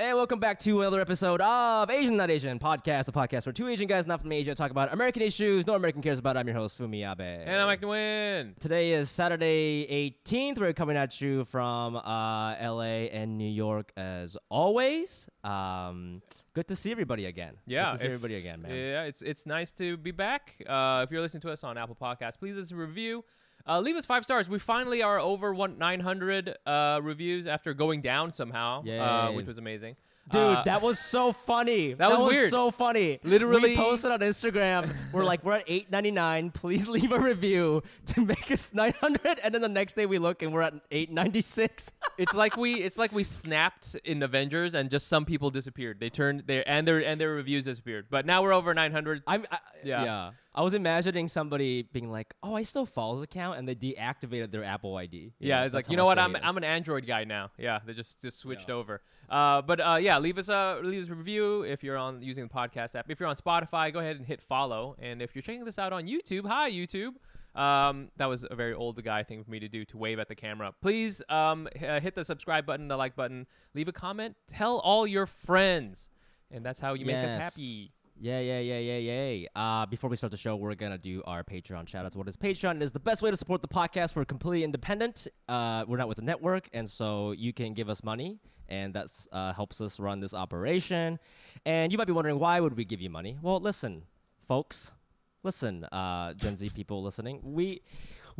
And welcome back to another episode of Asian Not Asian podcast, the podcast where two Asian guys not from Asia talk about American issues no American cares about. I'm your host, Fumi Abe. And I'm Mike Win. Today is Saturday 18th. We're coming at you from uh, LA and New York as always. Um, good to see everybody again. Yeah, Good to see if- everybody again, man. Yeah, it's it's nice to be back. Uh, if you're listening to us on Apple Podcasts, please leave us a review. Uh, leave us five stars. We finally are over one 900 uh, reviews after going down somehow, uh, Yay. which was amazing. Dude, Uh, that was so funny. that was weird. so funny. Literally- we posted on Instagram. We're like, we're at eight ninety nine. Please leave a review to make us nine hundred. And then the next day we look and we're at eight ninety six. it's like we it's like we snapped in Avengers and just some people disappeared. They turned their and their and their reviews disappeared. But now we're over 900. I'm I, Yeah. yeah. I was imagining somebody being like, "Oh, I still follow the account," and they deactivated their Apple ID. You Yeah, it's like you know what? I'm hate I'm an Android guy now. Yeah, they just just switched over. Uh, but uh, yeah, leave us a leave us a review if you're on using the podcast app. If you're on Spotify, go ahead and hit follow. And if you're checking this out on YouTube, hi YouTube. Um, that was a very old guy thing for me to do to wave at the camera. Please um, h- uh, hit the subscribe button, the like button, leave a comment, tell all your friends, and that's how you make us happy. Yeah, yeah, yeah, yeah, yeah. Uh, before we start the show, we're gonna do our Patreon shoutouts. What is Patreon? It is the best way to support the podcast. We're completely independent. Uh, we're not with a network, and so you can give us money, and that's uh, helps us run this operation. And you might be wondering why would we give you money? Well, listen, folks, listen, uh, Gen Z people listening, we.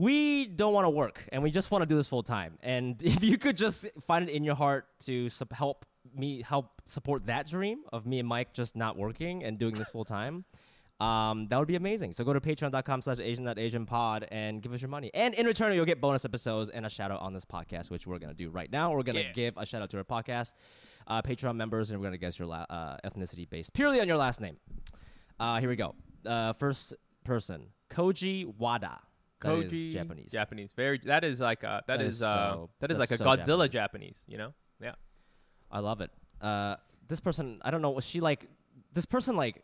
We don't want to work, and we just want to do this full time. And if you could just find it in your heart to sup- help me help support that dream of me and Mike just not working and doing this full time, um, that would be amazing. So go to patreon.com slash Asian Asian and give us your money. And in return, you'll get bonus episodes and a shout out on this podcast, which we're going to do right now. We're going to Yeah. give a shout out to our podcast, uh, Patreon members, and we're going to guess your la- uh, ethnicity based purely on your last name. Uh, here we go. Uh, first person, Koji Wada. That is Koji Japanese. Japanese. Very. That is like uh, That that is is uh, so- that is like a so Godzilla Japanese. Japanese. You know? Yeah. I love it. Uh, this person, I don't know, was she like, this person like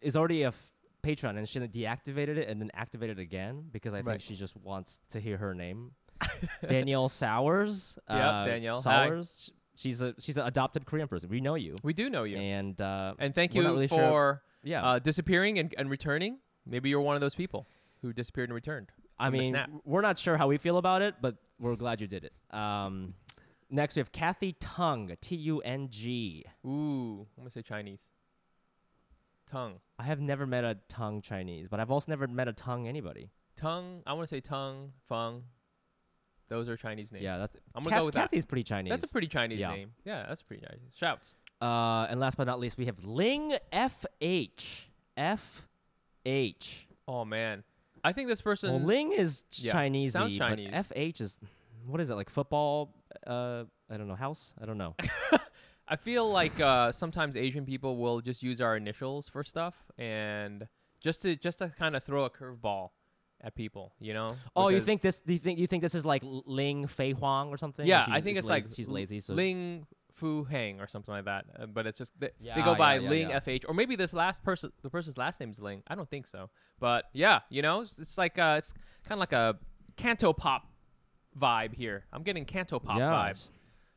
is already a f- patron and she then deactivated it and then activated it again because I think she just wants to hear her name. Danielle Sowers. Yep, uh, Danielle. Hi. Sowers. She's a she's an adopted Korean person. We know you. We do know you. And uh, And thank you really for sure- yeah. uh, disappearing and, and returning. Maybe you're one of those people who disappeared and returned. I mean, we're not sure how we feel about it, but we're glad you did it. Um, next we have Kathy Tung. T U N G. Ooh, I'm gonna say Chinese. Tongue, I have never met a Tung Chinese, but I've also never met a Tung anybody. tongue. I want to say tongue, fung. Those are Chinese names. Yeah, that's. I'm gonna Kath- go with that. Kathy's pretty Chinese. that's a pretty Chinese Yeah. name. Yeah, that's pretty Chinese. Shouts. Uh, and last but not least, we have Ling F H F H. Oh man, I think this person. Well, Ling is Yeah, Chinese, sounds Chinese. F H is what is it like football? Uh, I don't know. House? I don't know. I feel like uh, sometimes Asian people will just use our initials for stuff, and just to just to kind of throw a curveball at people, you know. oh, you Because- think this? Do you think you think this is like Ling Fei Huang or something? Yeah, She's- I think it's, lazy- like she's lazy. So Ling Fu Hang or something like that. Uh, but it's just they, they Yeah, go by yeah, yeah, Ling yeah. FH or maybe this last person the person's last name is Ling. I don't think so. But yeah, you know, it's, it's like uh it's kind of like a canto pop vibe here. I'm getting canto pop yeah, vibes.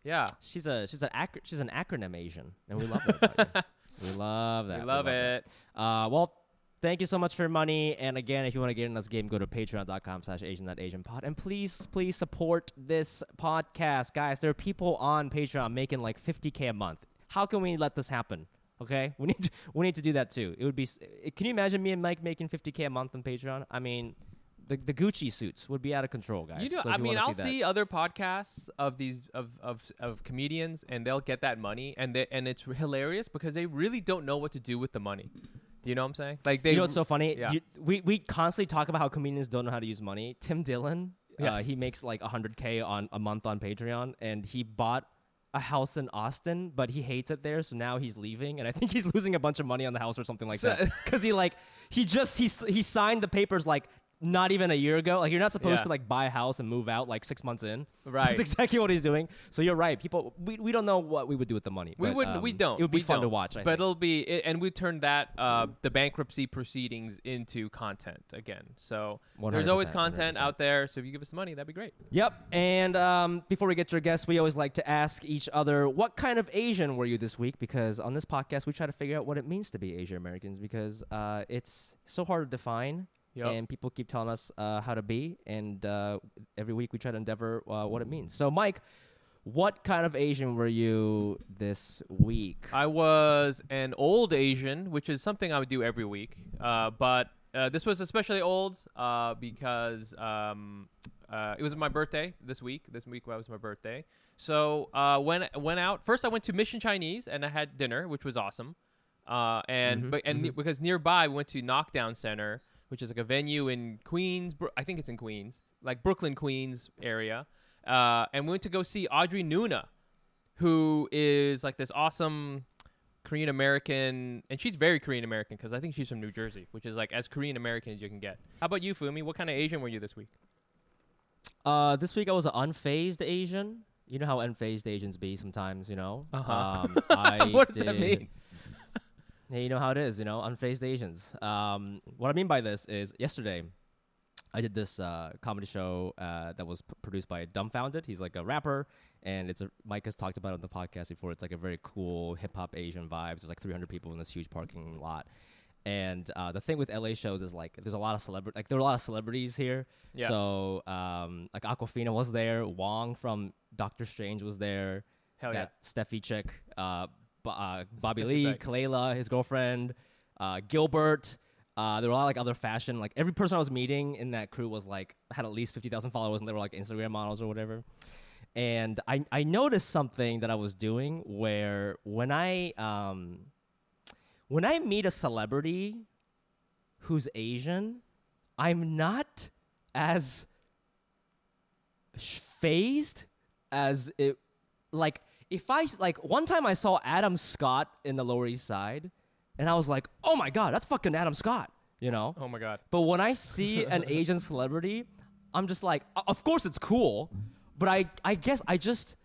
Yeah. She's a she's an she's an acronym Asian, and we love that. we love that. We love that. it. Uh, well, thank you so much for your money. And again, if you want to get in this game, go to patreon.com slash Asian Asian pod. And please, please support this podcast. Guys, there are people on Patreon making like 50K a month. How can we let this happen? Okay, we need to, we need to do that too. It would be. Can you imagine me and Mike making 50k a month on Patreon? I mean, the the Gucci suits would be out of control, guys. You know, So I mean, I'll that- see other podcasts of these of, of of comedians, and they'll get that money, and they, and it's hilarious because they really don't know what to do with the money. Do you know what I'm saying? Like they, you know what's so funny? yeah. You- we we constantly talk about how comedians don't know how to use money. Tim Dillon, uh, he makes like 100k on a month on Patreon, and he bought a house in Austin, but he hates it there, so now he's leaving, and I think he's losing a bunch of money on the house or something like So- that. Because he like he just he he signed the papers like not even a year ago. Like you're not supposed Yeah. to like buy a house and move out like six months in. Right. That's exactly what he's doing. So you're right. People we, we don't know what we would do with the money. We but, wouldn't. we um, don't. It would be we fun to don't. watch. I but think. it'll be, it, and we turned that uh, the bankruptcy proceedings into content again. So there's always 100%, content 100%. out there. So if you give us the money, that'd be great. Yep. And um, before we get to our guests, we always like to ask each other, what kind of Asian were you this week? Because on this podcast, we try to figure out what it means to be Asian Americans because uh, it's so hard to define. Yep. And people keep telling us uh, how to be. And uh, every week we try to endeavor uh, what it means. So, Mike, what kind of Asian were you this week? I was an old Asian, which is something I would do every week. Uh, but uh, this was especially old uh, because um, uh, it was my birthday this week. This week was my birthday. So uh, when went out first, I went to Mission Chinese and I had dinner, which was awesome. Uh, and Mhm, but and ne- because nearby we went to Knockdown Center, which is like a venue in Queens. Bro- I think it's in Queens, like Brooklyn, Queens area. Uh, and we went to go see Audrey Nuna, who is like this awesome Korean American, and she's very Korean American because I think she's from New Jersey, which is like as Korean American as you can get. How about you, Fumi? What kind of Asian were you this week? Uh, this week I was an unfazed Asian. You know how unfazed Asians be sometimes, you know? Uh-huh. Um, I what does that mean? Yeah, you know how it is, you know, unfazed Asians. Um, what I mean by this is yesterday, I did this uh, comedy show uh, that was p- produced by Dumbfoundead. He's like a rapper, and it's a Mike has talked about it on the podcast before. It's like a very cool hip hop Asian vibes. There's like 300 people in this huge parking lot. And uh, the thing with LA shows is like there's a lot of celebrity like there were a lot of celebrities here. Yeah. So um, like Aquafina was there, Wong from Doctor Strange was there Hell yeah. that Steffi chick, uh, uh, Bobby Lee. Khalyla, his girlfriend, uh, Gilbert. Uh, there were a lot of like other fashion. Like every person I was meeting in that crew was like had at least fifty thousand followers, and they were like Instagram models or whatever. And I I noticed something that I was doing where when I um when I meet a celebrity who's Asian, I'm not as phased as it like if I like one time I saw Adam Scott in the Lower East Side, and I was like, oh my god, that's fucking Adam Scott, you know. Oh my god. But when I see an Asian celebrity, I'm just like, of course it's cool, but I I guess I just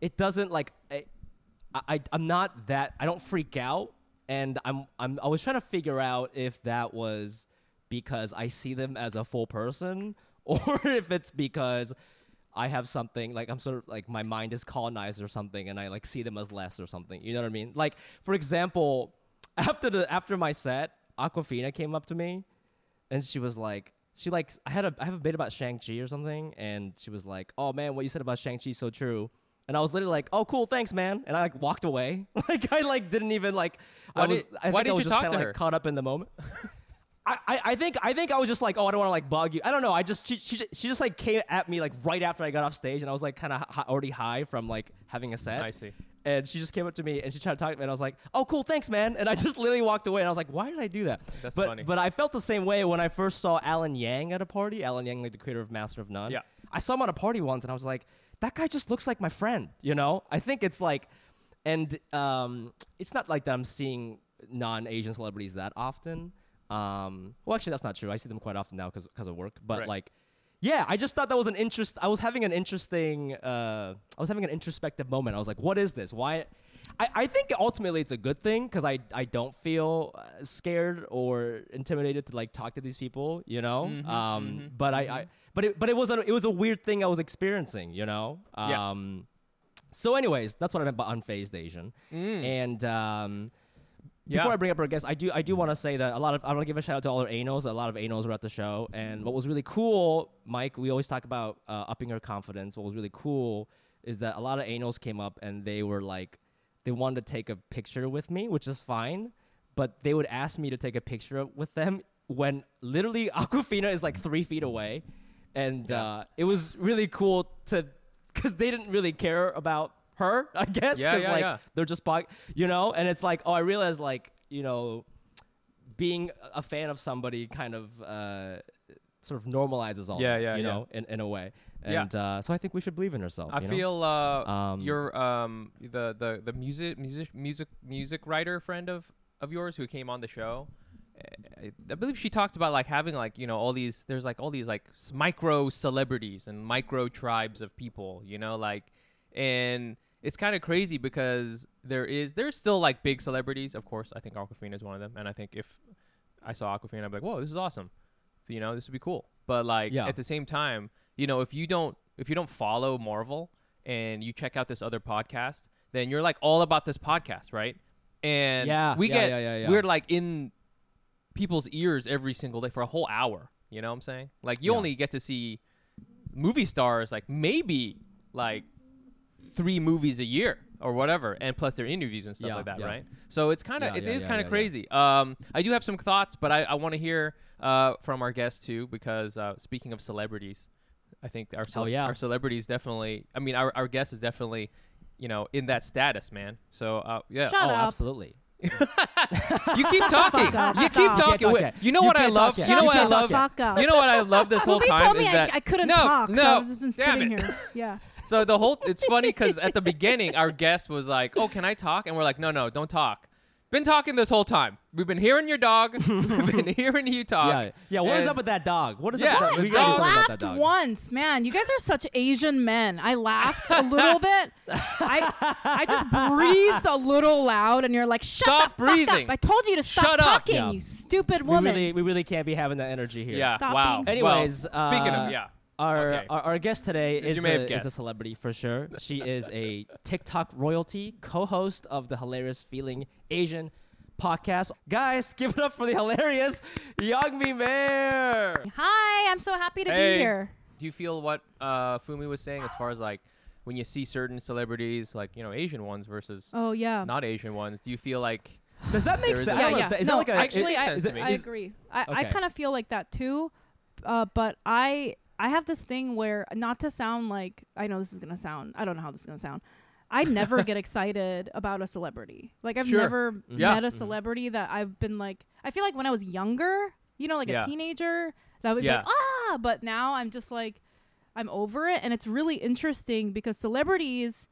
it doesn't like I, I I'm not that I don't freak out, and I'm I'm I was trying to figure out if that was because I see them as a full person or if it's because I have something like I'm sort of like my mind is colonized or something, and I like see them as less or something. You know what I mean? Like for example, after the after my set, Aquafina came up to me, and she was like, she like I had a I have a bit about Shang Chi or something, and she was like, oh man, what you said about Shang Chi so true. And I was literally like, "Oh, cool, thanks, man." And I like walked away. like I like didn't even like. I was. did- I why think did I was you just talk kinda, to like her? caught up in the moment. I, I, think I think I was just like, oh, I don't want to like bug you. I don't know. I just she, she she just like came at me like right after I got off stage, and I was like kind of hi- already high from like having a set. I see. And she just came up to me and she tried to talk to me, and I was like, "Oh, cool, thanks, man." And I just literally walked away, and I was like, "Why did I do that?" That's but funny. but I felt the same way when I first saw Alan Yang at a party. Alan Yang, like the creator of Master of None. Yeah. I saw him at a party once, and I was like, "That guy just looks like my friend." You know? I think it's like, and um, it's not like that I'm seeing non-Asian celebrities that often. Um, well, actually, that's not true. I see them quite often now because of work. But Right. like, yeah, I just thought that was an interest. I was having an interesting. Uh, I was having an introspective moment. I was like, "What is this? Why?" I, I think ultimately it's a good thing because I I don't feel uh, scared or intimidated to like talk to these people. You know. Mhm, um. mhm, but I, I but it but it was a it was a weird thing I was experiencing. You know. Yeah. Um. So, anyways, that's what I meant by unfazed Asian. Mm. And um, Yeah. before I bring up our guest, I do I do want to say that a lot of I want to give a shout out to all our anos. A lot of anos were at the show, and what was really cool, Mike, we always talk about uh, upping our confidence. What was really cool is that a lot of anos came up and they were like, they wanted to take a picture with me, which is fine, but they would ask me to take a picture with them when literally Aquafina is like three feet away, and Yeah. uh, it was really cool to because they didn't really care about her, I guess, Yeah, because yeah, like yeah. they're just you know and it's like oh i realize like you know being a fan of somebody kind of uh sort of normalizes all Yeah, that, yeah, you yeah. know in, in a way Yeah. and uh, so I think we should believe in ourselves. I you know? feel uh, Um, your um the the the music music music music writer friend of of yours who came on the show. eh, I believe she talked about like having like you know all these there's like all these like micro celebrities and micro tribes of people you know like and it's kind of crazy because there is there's still like big celebrities. Of course I think Aquafina is one of them. And I think if I saw Aquafina I'd be like whoa this is awesome. You know this would be cool. But like Yeah. at the same time you know if you don't if you don't follow Marvel and you check out this other podcast then you're like all about this podcast right? And Yeah, we yeah, get yeah, we're like in people's ears every single day for a whole hour. You know what I'm saying? Like you only get to see movie stars like maybe like three movies a year or whatever and plus their interviews and stuff Yeah, like that yeah. right so it's kind of Yeah, it yeah, is yeah, kind of yeah, yeah. crazy um i do have some thoughts but i, I want to hear uh from our guests too because uh speaking of celebrities i think our Hell cele- yeah. our celebrities definitely i mean our, our guest is definitely you know in that status man so uh yeah Shut oh, up. absolutely. You keep talking up. you keep talking You talk you know You what i love you know what i love yet. Fuck you know what i love this whole Nobody time told me is I, that I couldn't no talk, no so I've just been damn sitting it. here. Yeah. So the whole it's funny because at the beginning our guest was like, "Oh, can I talk?" And we're like, "No, no, don't talk." Been talking this whole time. We've been hearing your dog. We've been hearing you talk. Yeah, yeah. What is And- up with that dog? What is Yeah, up with that? the We gotta do dog. something about that laughed dog. once, man. You guys are such Asian men. I laughed a little bit. I I just breathed a little loud, and you're like, "Shut Stop the fuck breathing. up!" I told you to stop Shut up. talking, Yeah. you stupid We woman. really, we really can't be having that energy here. Yeah. Stop wow. being Anyways, well, speaking uh, of yeah, Our, Okay. our our guest today is you may have a, is a celebrity for sure. She is a TikTok royalty, co-host of the hilarious Feeling Asian podcast. Guys, give it up for the hilarious Youngmi Mayer. Hi, I'm so happy to Hey. be here. do you feel what uh, Fumi was saying as far as like when you see certain celebrities, like you know Asian ones versus Oh yeah. not Asian ones? Do you feel like Does that make sense? a- I yeah, yeah. if that- Is no, that like a actually, makes I, sense is to me. I agree. I, I kind of feel like that too. Uh, but I I have this thing where not to sound like I know this is gonna sound I don't know how this is gonna sound. I never get excited about a celebrity. Like I've Sure. never Yeah. met a Mhm. celebrity that I've been like. I feel like when I was younger, you know, like Yeah. a teenager, that would Yeah. be like ah. But now I'm just like, I'm over it, and it's really interesting because celebrities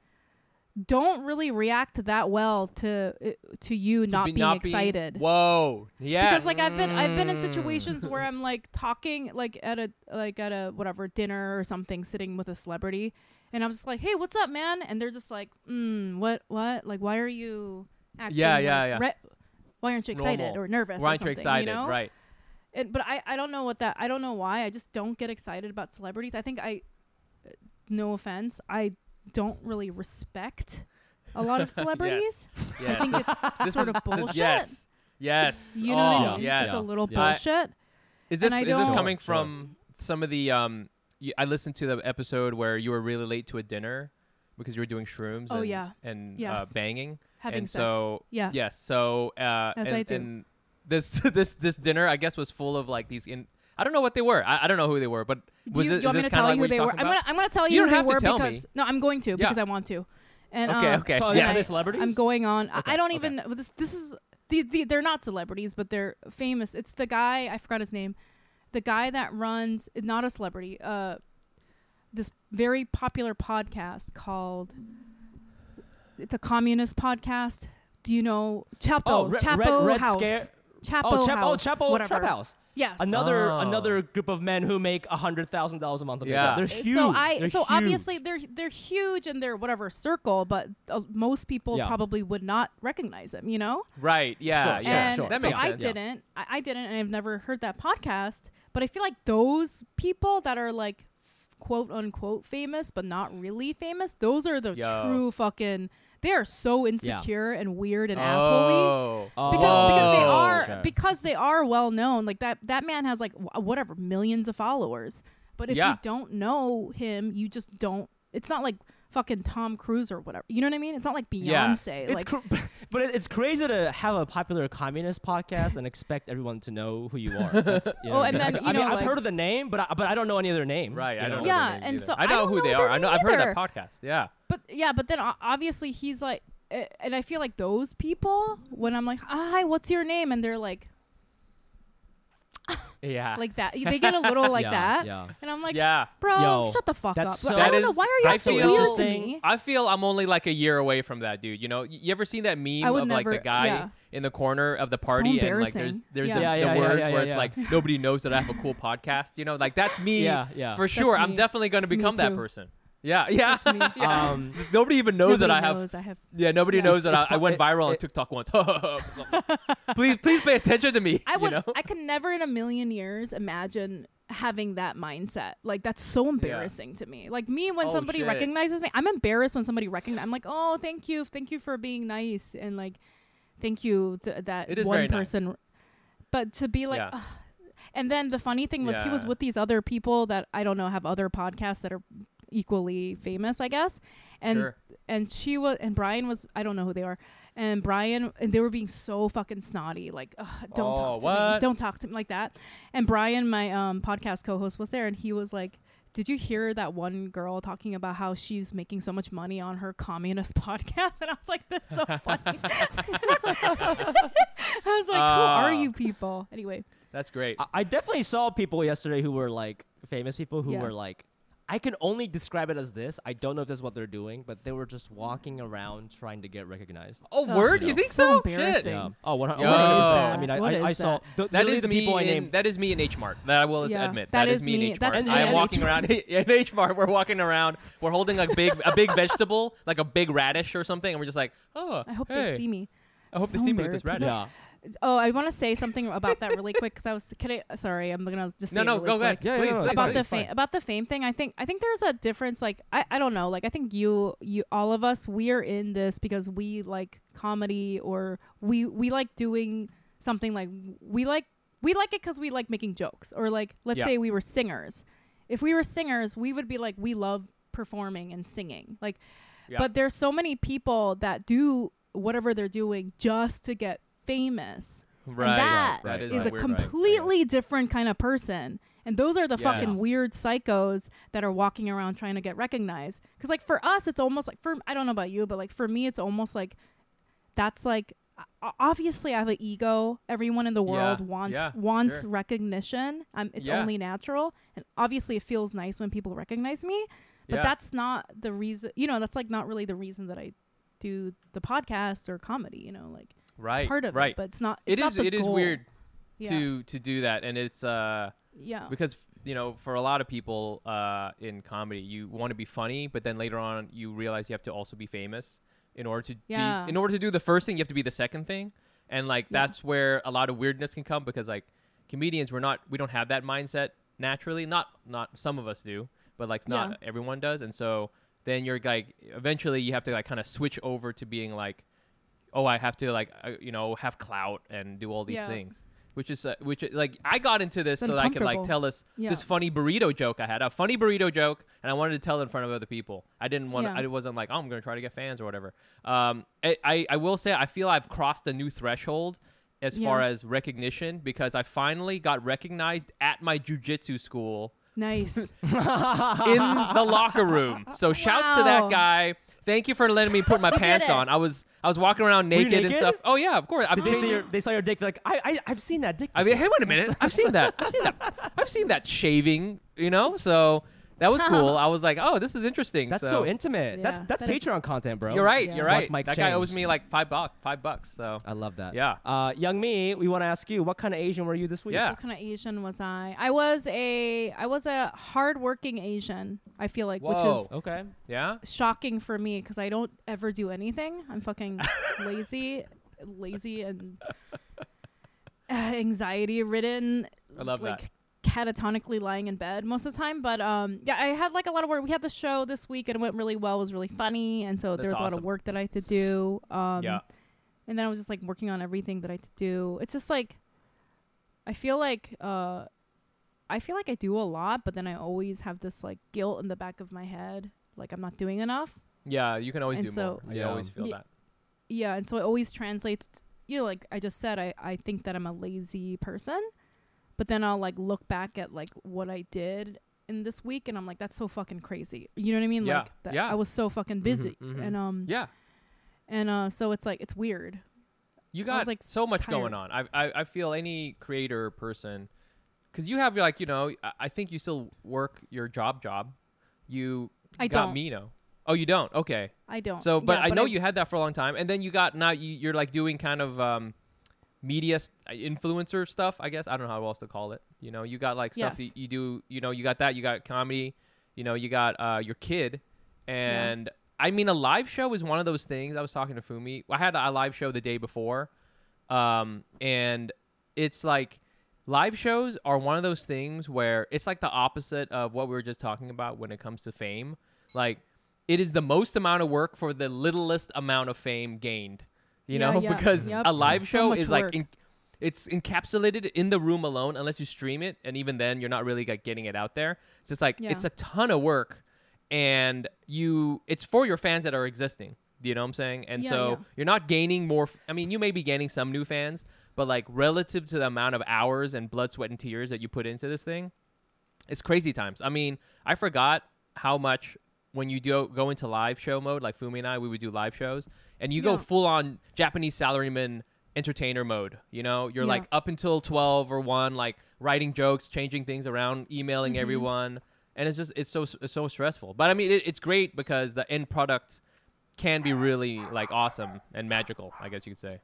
don't really react that well to uh, to you to not be- being not excited Whoa, yeah. because like I've been I've been in Mm. situations where I'm like talking like at a like at a whatever dinner or something, sitting with a celebrity, and I'm just like, hey, what's up, man? And they're just like, mm, what what like why are you acting? Yeah, yeah, like yeah. re- why aren't you excited Normal. or nervous? Why or aren't you excited? You know? Right. And, but I I don't know what that I don't know why I just don't get excited about celebrities. I think I, uh, no offense, I don't really respect a lot of celebrities. Yes. I think it's This sort is- of th- bullshit. Yes. Yes. You know oh, what I mean? Yes. It's a little Yeah. bullshit. Is this is this coming Sure, sure. from some of the um? y I listened to the episode where you were really late to a dinner because you were doing shrooms. Oh, and, yeah. and uh, banging. Having and sex. so Yeah. yes, so uh, As and, I do. and this this this dinner I guess was full of like these in. I don't know what they were. I, I don't know who they were, but Do was you, it, you want me to tell like you what who they were? talking I'm gonna I'm gonna tell You you, don't who have they to were tell me. because no, I'm going to Yeah. because I want to. And Okay, um, okay. So Yes. are they celebrities? I'm going on. I- Okay, I don't okay. even. This this is the, the they're not celebrities, but they're famous. It's the guy I forgot his name. The guy that runs not a celebrity. Uh, this very popular podcast called. It's a communist podcast. Do you know Chapo? Oh, Red- Chapo Red- Red House. Scare- Chapo Oh, Chap- oh, Chapo whatever. Trap House. Yes. Another Oh. another group of men who make a hundred thousand dollars a month. Yeah. set. they're huge. So I They're so huge. obviously they're they're huge in their whatever circle, but uh, most people Yeah. probably would not recognize them. You know. right. Yeah. Sure, yeah. sure, and sure. That so makes I sense. didn't. I, I didn't, and I've never heard that podcast. But I feel like those people that are like quote unquote famous, but not really famous, those are the Yo. true fucking. They are so insecure and weird and assholey. Oh. Oh, Because, because they oh. are Sure. because they are well known like that that man has like whatever millions of followers but if Yeah. you don't know him you just don't it's not like fucking Tom Cruise or whatever you know what I mean it's not like Beyonce. Yeah. Beyonce It's like cr- but it's crazy to have a popular communist podcast and expect everyone to know who you are. That's, you know Oh, what I and mean? then, Like, you I mean, know, I've like- heard of the name, but I, but I don't know any of their names. Right. you I don't know. Yeah, and either. so I I know don't who know they are. I know. name I've heard of that podcast. Yeah. but yeah but then obviously he's like uh, and I feel like those people when I'm like hi what's your name and they're like yeah. like that. They get a little like yeah, that, Yeah. and I'm like, yeah. bro, Yo, shut the fuck that's up. so- I That don't know is- why are you I so feel- weird to me. I feel I'm only like a year away from that, dude. You know, Y- you ever seen that meme I would of like the never- guy yeah. in the corner of the party and like there's embarrassing. there's Yeah. the, Yeah, the yeah, yeah, words yeah, where yeah, it's yeah. like nobody knows that I have a cool podcast. You know, like that's me Yeah, yeah. for sure. I'm me. definitely going to That's me become that too. person. Yeah, yeah. That's me. yeah. Um, Just nobody even knows that I Nobody have. knows I have. Yeah, nobody Yeah. knows that It's- I, it's I fu- went it- viral on TikTok once. please, please pay attention to me. I you would. know? I could never in a million years imagine having that mindset. Like that's so embarrassing to me. Like me when Oh, somebody shit. recognizes me, I'm embarrassed when somebody recognizes. I'm like, oh, thank you, thank you for being nice, and like, thank you th- that It is one very nice. person. But to be like, Yeah. and then the funny thing was he was with these other people that I don't know have other podcasts that are equally famous, I guess, and sure. and she was and Brian was I don't know who they are. And Brian and they were being so fucking snotty, like don't Oh, talk to me, don't talk to me like that. And Brian, my um podcast co-host, was there, and he was like, "Did you hear that one girl talking about how she's making so much money on her communist podcast?" And I was like, "That's so funny." I was like, "Who are Ah. you people?" Anyway, That's great. I, I definitely saw people yesterday who were like famous people who Yeah. were like, I can only describe it as this. I don't know if this is what they're doing, but they were just walking around trying to get recognized. oh, Ugh, word? you You think So so? embarrassing. Shit. Yeah. Oh, what, what is What is that? that? I mean, I, I, I saw that? th- That literally is the me. people I In, named. that is me in H Mart. That I will Yeah, admit. that that is is me in H Mart. that's I am walking H around in H Mart. We're walking around. We're holding a big a big vegetable, like a big radish or something, and we're just like, oh, I hope hey, they see me. I hope they see me with this radish. yeah. Oh, I want to say something about that really quick because I was. Can I, uh, sorry, I'm gonna just say No, it no, really go quick. ahead. Yeah, please, yeah, no, please, about fine, the fame about the fame thing. I think I think there's a difference. Like I, I don't know. Like I think you you all of us we are in this because we like comedy or we we like doing something like we like we like it because we like making jokes or like let's Yeah. say we were singers. If we were singers, we would be like we love performing and singing. Like, Yeah. but there's so many people that do whatever they're doing just to get famous Right, and that right, is right, a right, right. completely different kind of person. And those are the Yes. fucking weird psychos that are walking around trying to get recognized. Because like for us, it's almost like for I don't know about you, but like for me, it's almost like that's like obviously I have an ego. Everyone in the world Yeah, wants yeah, wants sure. recognition. Um, it's Yeah. only natural, and obviously it feels nice when people recognize me. But that's not the reason. You know, that's like not really the reason that I do the podcast or comedy. You know, like right, it's part of right. it, but it's not. It It's not is. the It is goal. weird Yeah. to to do that, and it's uh yeah. because you know for a lot of people uh in comedy, you want to be funny, but then later on you realize you have to also be famous in order to Yeah. do in order to do the first thing, you have to be the second thing, and like Yeah. that's where a lot of weirdness can come because like comedians we're not we don't have that mindset naturally. Not not some of us do, but like not Yeah. everyone does, and so then you're like eventually you have to like kind of switch over to being like oh i have to like uh, you know have clout and do all these Yeah. things which is uh, which is, like i got into this It's so that i could like uncomfortable. tell us Yeah. this funny burrito joke i had a funny burrito joke and i wanted to tell it in front of other people i didn't want Yeah. i wasn't like oh i'm gonna try to get fans or whatever um I, I i will say i feel i've crossed a new threshold as far Yeah. as recognition because i finally got recognized at my jujitsu school Nice. in the locker room. So shouts to that Wow. guy. Thank you for letting me put my pants on. I was I was walking around you naked, and stuff. Oh yeah, of course. Did they, see your, they saw your dick. Like I, I, I've seen that dick. I mean, hey, wait a minute. I've seen that. I've seen that. I've seen that shaving. You know, so that was cool. I was like, oh, this is interesting. That's so, so intimate. that's Yeah, that's that is- Patreon content, bro. You're right. Yeah. You're Watch right. Mike that guy owes change. me like five bucks. Five bucks. So I love that. Yeah. Uh, Youngmi, we want to ask you, what kind of Asian were you this week? Yeah. what kind of Asian was I? I was a I was a hardworking Asian. I feel like, which Whoa. is Okay. yeah. shocking for me because I don't ever do anything. I'm fucking lazy, lazy and uh, anxiety ridden. I love that. Like, Catatonically lying in bed most of the time, but um, yeah, I had like a lot of work. We had the show this week and it went really well. It was really funny, and so there That's was a lot of work that I had to do. Um, yeah. and then I was just like working on everything that I had to do. It's just like I feel like uh I feel like I do a lot, but then I always have this like guilt in the back of my head, like I'm not doing enough. Yeah. You can always And do so- more. I always feel Yeah. that. Yeah, and so it always translates you know, like I just said, I, I think that I'm a lazy person. But then I'll like look back at like what I did in this week and I'm like, that's so fucking crazy. You know what I mean? Yeah, Like that yeah. I was so fucking busy. mhm. And um Yeah. and uh so it's like it's weird. You got was, like, so much tired. going on. I, I I feel any creator person because you have like you know, I, I think you still work your job job. You I got don't. Mino. Oh, you don't? Okay. I don't. So, but Yeah, I know I- you had that for a long time, and then you got now you, you're like doing kind of um, media st- influencer stuff. I guess I don't know how else to call it. You know, you got like stuff Yes. that you do. You know, you got that. You got comedy. You know, you got uh, your kid, and I mean, a live show is one of those things. I was talking to Fumi. I had a live show the day before, um, and it's like live shows are one of those things where it's like the opposite of what we were just talking about when it comes to fame. Like it is the most amount of work for the littlest amount of fame gained. You Yeah, know, yeah, because yep. a live So show much is like in, it's encapsulated in the room alone unless you stream it and even then you're not really like getting it out there. It's just like Yeah. it's a ton of work and you it's for your fans that are existing. Do you know what I'm saying? And so you're not gaining more f- I mean, you may be gaining some new fans, but like relative to the amount of hours and blood, sweat and tears that you put into this thing, it's crazy times. I mean, I forgot how much when you do go into live show mode, like Fumi and I, we would do live shows, and you go full on Japanese salaryman entertainer mode. You know, you're Yeah. like up until twelve or one, like writing jokes, changing things around, emailing Mhm. everyone, and it's just it's so it's so stressful. But I mean, it, it's great because the end product can be really like awesome and magical. I guess you could say.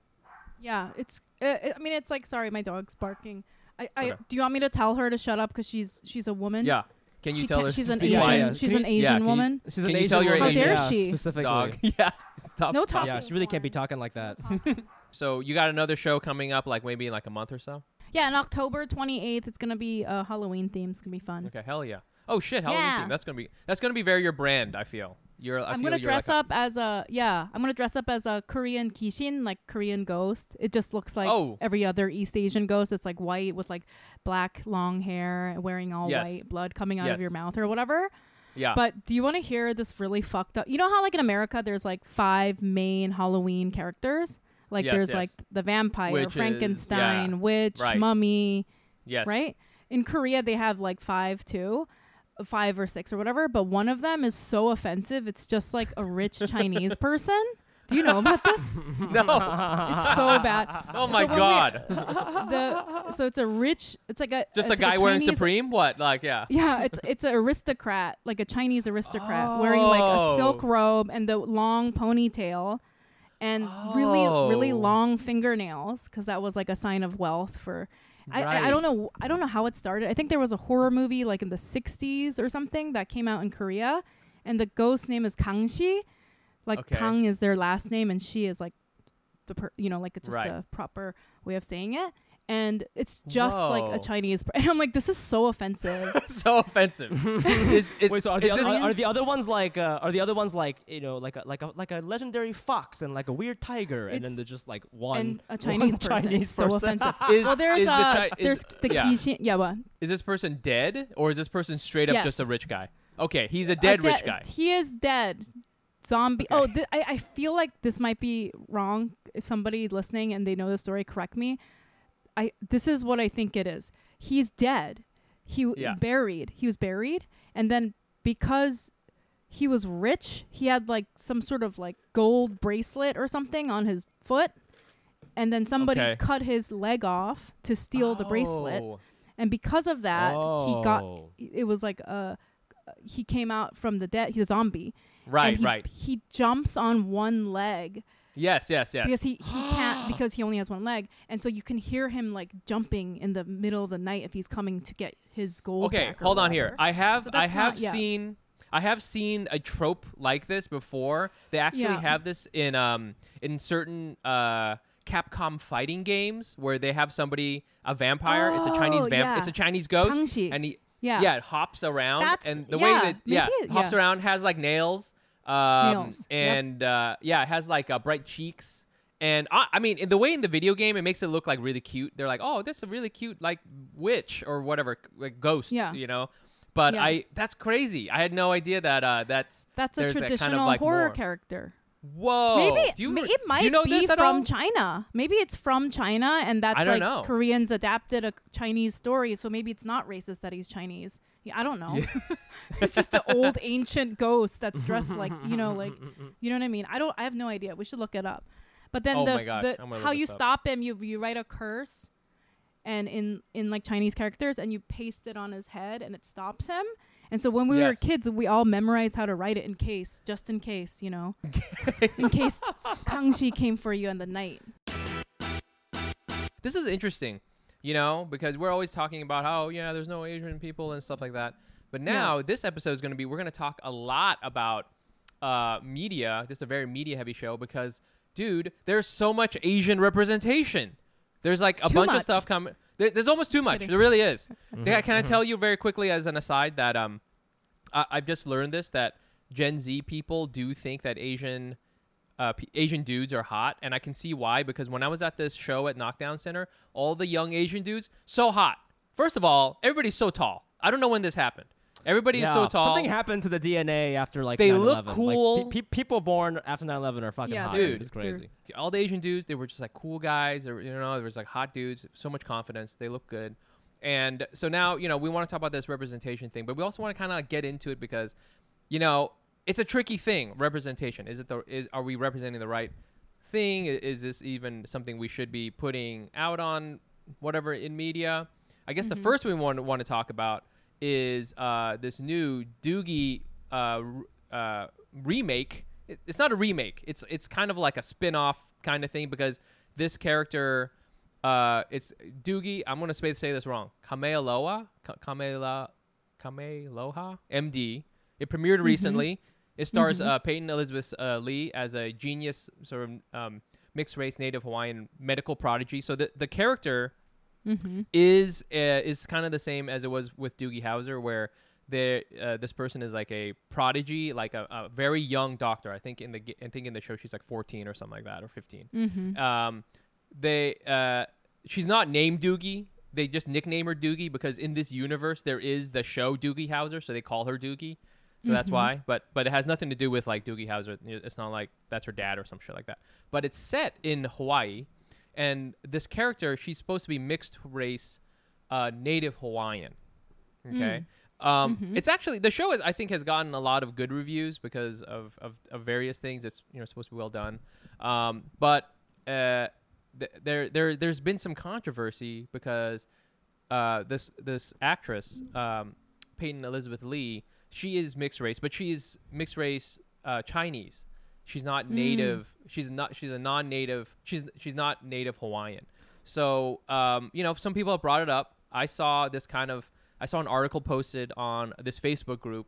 Yeah, it's. Uh, I mean, it's like sorry, my dog's barking. I, I Okay. do you want me to tell her to shut up because she's she's a woman? Yeah. Can you She tell can't- her? she's an Asian. quiet? yeah. She's an you- yeah, Asian can you- woman. She's Can an you Asian tell your woman, age? How dare yeah, she? Specifically. Dog. yeah. Stop. No talking. Yeah, she really can't be talking like that. So you got another show coming up, like maybe in like a month or so. Yeah, in October 28th, it's gonna be a Halloween theme. It's gonna be fun. Okay, hell yeah. Oh shit, Halloween Yeah. theme. That's gonna be that's gonna be very your brand. I feel. You're. I I'm feel gonna dress like a- up as a yeah. I'm gonna dress up as a Korean kishin, like Korean ghost. It just looks like Oh. every other East Asian ghost. It's like white with like black long hair, wearing all Yes. white, blood coming out of your mouth or whatever. Yeah. But do you want to hear this really fucked up? You know how like in America there's like five main Halloween characters. Like Yes, there's yes. like the vampire, Witches, Frankenstein, yeah. witch, Right. mummy, yes. right? In Korea they have like five too. Five or six or whatever, but one of them is so offensive. It's just like a rich Chinese person. Do you know about this? No. It's so bad. oh my when we- god. The so it's a rich. It's like a Just a guy like wearing Chinese- Supreme. What? Like yeah. Yeah, it's it's an aristocrat, like a Chinese aristocrat, wearing like a oh. silk Oh. robe and the long ponytail, and really really Oh. long fingernails, because that was like a sign of wealth for. I, I, I don't know I don't know how it started. I think there was a horror movie like in the '60s or something that came out in Korea, and the ghost name is Kang Shi, like Okay. Kang is their last name and she is like the per, you know like it's just Right. a proper way of saying it, and it's just like a Chinese. Per- and I'm like, this is so offensive. so offensive. is, is, Wait, so are is the, other, this, are, are the other ones like uh, are the other ones like you know like a like a like a legendary fox and like a weird tiger and then they're just like one and a one Chinese person. Chinese so person. offensive. is, well, there's is the uh, Chi- is- there's the yeah. Kishin. Yeah, what? Is this person dead or is this person straight up just a rich guy? Okay, he's a dead A rich guy. He is dead. Zombie. Okay. Oh, th- I I feel like this might be wrong. If somebody listening and they know the story, correct me. I this is what I think it is. He's dead. He w- Yeah. is buried. He was buried, and then because he was rich, he had like some sort of like gold bracelet or something on his foot, and then somebody Okay. cut his leg off to steal the bracelet, Oh. and because of that, he got Oh. it was like a he came out from the dead he's a zombie Right, and he, right. he jumps on one leg Yes, yes, yes. because he, he can't because he only has one leg and so you can hear him like jumping in the middle of the night if he's coming to get his gold okay, hold on here. I have So I have not- yeah. seen I have seen a trope like this before. They actually Yeah. have this in um in certain uh Capcom fighting games where they have somebody a vampire. it's a Chinese Oh, vamp. yeah. It's a Chinese ghost, and he yeah yeah it hops around, That's- and the way that yeah it- hops around has like nails, um, Nails, yep. and uh, yeah it has like uh, bright cheeks. And I, I mean, in the way in the video game, it makes it look like really cute. They're like, "Oh, this is a really cute like witch or whatever, like ghost," Yeah. you know. But Yeah. I, that's crazy. I had no idea that uh, that's that's a that kind of, traditional like, horror more. character whoa. maybe you, it might you know be from all? China. Maybe it's from China, and that's like know. Koreans adapted a Chinese story, so maybe it's not racist that he's Chinese. Yeah, I don't know. it's just an old ancient ghost that's dressed like you know, like you know what I mean. I don't. I have no idea. We should look it up. But then Oh the, gosh, the how you stop him, you you write a curse, and in in like Chinese characters, and you paste it on his head, and it stops him. And so when we were kids, we all memorized how to write it in case, just in case, you know, in case Kangxi came for you in the night. this is interesting, you know, because we're always talking about how yeah, there's no Asian people and stuff like that. But now this episode is going to be we're going to talk a lot about uh, media. This is a very media heavy show because, dude, there's so much Asian representation. There's like It's a bunch of stuff coming. There, there's almost too Just much. kidding. There really is. Can, can I tell you very quickly as an aside that um, I, I've just learned this that Gen Z people do think that Asian uh, p- Asian dudes are hot, and I can see why because when I was at this show at Knockdown Center, all the young Asian dudes so hot. First of all, everybody's so tall. I don't know when this happened. Everybody is so tall. Something happened to the DNA after like They 9/11. look Like, cool. pe- pe- people born after 9/11 are fucking Yeah, hot. Dude. it's they're- crazy. all the Asian dudes, they were just like cool guys. Or, you know, there was like hot dudes, so much confidence. They look good. And so now, you know, we want to talk about this representation thing, but we also want to kind of get into it because, you know, it's a tricky thing. Representation is it the is are we representing the right thing? Is this even something we should be putting out on whatever in media? I guess the first we want want to talk about is uh, this new Doogie uh, uh, remake. It- It's not a remake. It's it's kind of like a spin-off kind of thing because this character, uh, it's Doogie. I'm gonna say, say this wrong. Kamealoa, Ka- Kamela, Kamealoha, MD. It premiered recently. It stars uh, Peyton Elizabeth uh, Lee as a genius sort of um, mixed race Native Hawaiian medical prodigy. So the the character Mm-hmm. is uh, is kind of the same as it was with Doogie Howser, where there uh, this person is like a prodigy, like a, a very young doctor. I think in the I think in the show she's like 14 or something like that, or 15. Mm-hmm. Um, they uh, she's not named Doogie. They just nickname her Doogie because in this universe there is the show Doogie Howser, so they call her Doogie. So that's Mhm. why. But but it has nothing to do with like Doogie Howser. It's not like that's her dad or some shit like that. But it's set in Hawaii, and this character she's supposed to be mixed race, uh, Native Hawaiian. Okay. Um, Mhm. It's actually the show is I think has gotten a lot of good reviews because of, of, of various things. It's you know supposed to be well done, um, but uh, th- there there there's been some controversy because uh, this this actress um, Peyton Elizabeth Lee she is mixed race, but she is mixed race uh, Chinese. She's not Mm. native. She's not. She's a non-native. She's she's not native Hawaiian. So um, you know, some people have brought it up. I saw this kind of. I saw an article posted on this Facebook group,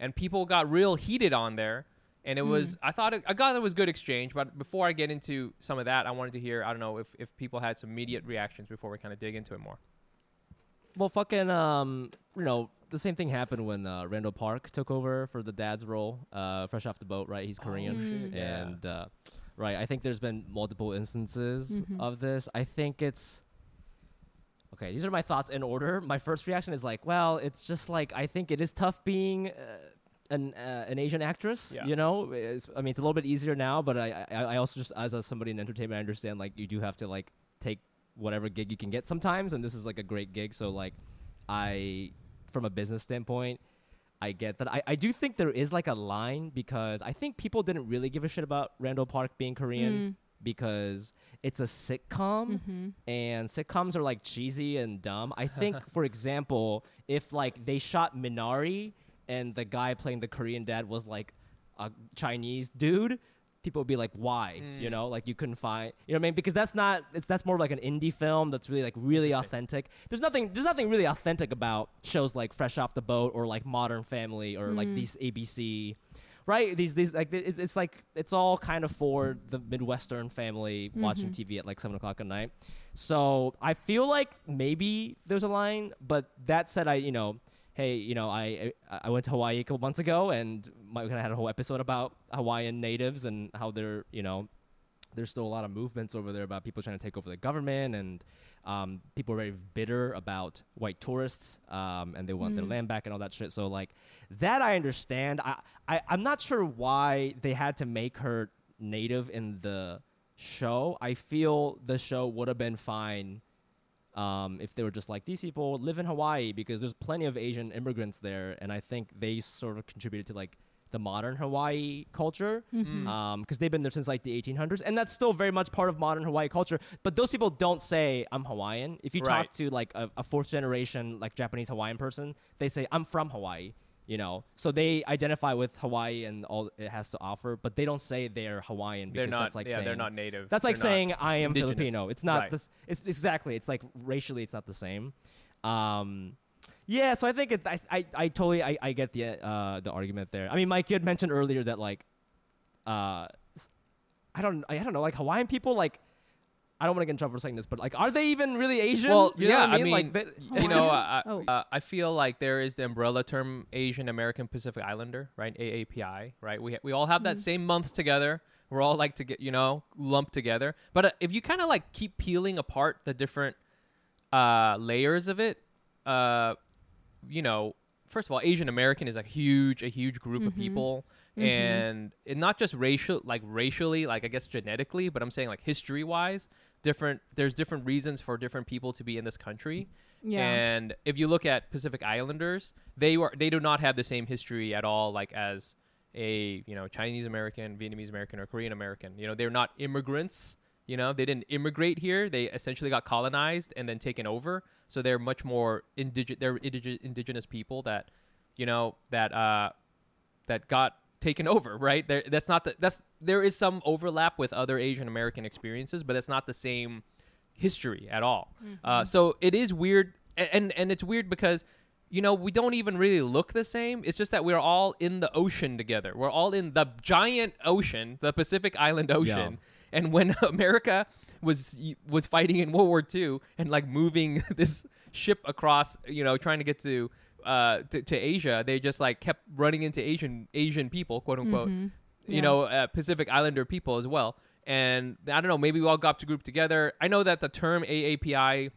and people got real heated on there. And it was. I thought. It, I thought it was good exchange. But before I get into some of that, I wanted to hear. I don't know if if people had some immediate reactions before we kind of dig into it more. Well, fucking, um, you know, the same thing happened when uh, Randall Park took over for the dad's role, uh, fresh off the boat, right? He's Korean, Oh, and uh, right. I think there's been multiple instances Mhm. of this. I think it's okay. These are my thoughts in order. My first reaction is like, well, it's just like I think it is tough being. Uh, an uh, an Asian actress, Yeah. you know. It's, I mean, it's a little bit easier now, but I, I I also just as a, somebody in entertainment, I understand like you do have to like take whatever gig you can get sometimes, and this is like a great gig. So like, I from a business standpoint, I get that. I, I do think there is like a line because I think people didn't really give a shit about Randall Park being Korean because it's a sitcom Mm-hmm. and sitcoms are like cheesy and dumb. I think, for example, if like they shot Minari and the guy playing the Korean dad was like a Chinese dude, people would be like, "Why?" You Mm. know, like you couldn't find, you know, what I mean, because that's not it's that's more like an indie film that's really like really authentic. There's nothing there's nothing really authentic about shows like Fresh Off the Boat or like Modern Family or like Mm. these ABC. Right, these these like it's, it's like it's all kind of for the midwestern family watching Mhm. TV at like seven o'clock at night. So I feel like maybe there's a line, but that said, I you know, hey, you know, I I I went to Hawaii a couple months ago, and my kind of had a whole episode about Hawaiian natives and how they're you know, there's still a lot of movements over there about people trying to take over the government and. Um, people are very bitter about white tourists, um, and they want their Mm. land back and all that shit. So like that, I understand. I, I I'm not sure why they had to make her native in the show. I feel the show would have been fine um, if they were just like these people live in Hawaii because there's plenty of Asian immigrants there, and I think they sort of contributed to like the modern Hawaii culture, Mhm. um, because they've been there since like the 1800s, and that's still very much part of modern Hawaii culture. But those people don't say I'm Hawaiian. If you Right. talk to like a, a fourth generation like Japanese Hawaiian person, they say I'm from Hawaii. You know, so they identify with Hawaii and all it has to offer, but they don't say they're Hawaiian because They're not. that's like yeah, saying they're not native. that's like They're saying I am indigenous. Filipino. It's not Right. this. It's exactly. It's like racially, it's not the same. Um, yeah. So I think it, I, I I totally I, I get the uh the argument there. I mean, Mike, you had mentioned earlier that like, uh, I don't I don't know like Hawaiian people like. I don't want to get in trouble for saying this, but like, are they even really Asian? Well, You know yeah, what I mean, like, mean, they- you know, Hawaiian? I, Oh. uh, I feel like there is the umbrella term Asian American Pacific Islander, right? AAPI, right? We we all have that Mm. same month together. We're all like to get you know lumped together. But uh, if you kind of like keep peeling apart the different uh, layers of it, uh, you know, first of all, Asian American is a huge a huge group of Mhm. people. Mhm. And it, not just racial, like racially, like I guess genetically, but I'm saying like history wise, different. There's different reasons for different people to be in this country. Yeah. And if you look at Pacific Islanders, they were they do not have the same history at all, like as a you know Chinese American, Vietnamese American, or Korean American. You know, they're not immigrants. You know, they didn't immigrate here. They essentially got colonized and then taken over. So they're much more indige- They're indige- indigenous people that, you know, that uh, that got taken over. Right. There, that's not the that's there is some overlap with other Asian American experiences, but it's not the same history at all. Uh, so it is weird, and and it's weird because you know we don't even really look the same. It's just that we're all in the ocean together. We're all in the giant ocean, the Pacific Island Ocean. And when America was was fighting in World War II and like moving this ship across, you know, trying to get to uh to, to Asia, they just like kept running into Asian Asian people, quote unquote Mhm. you Yeah. know, uh, Pacific Islander people as well. And I don't know, maybe we all got to group together. I know that the term AAPI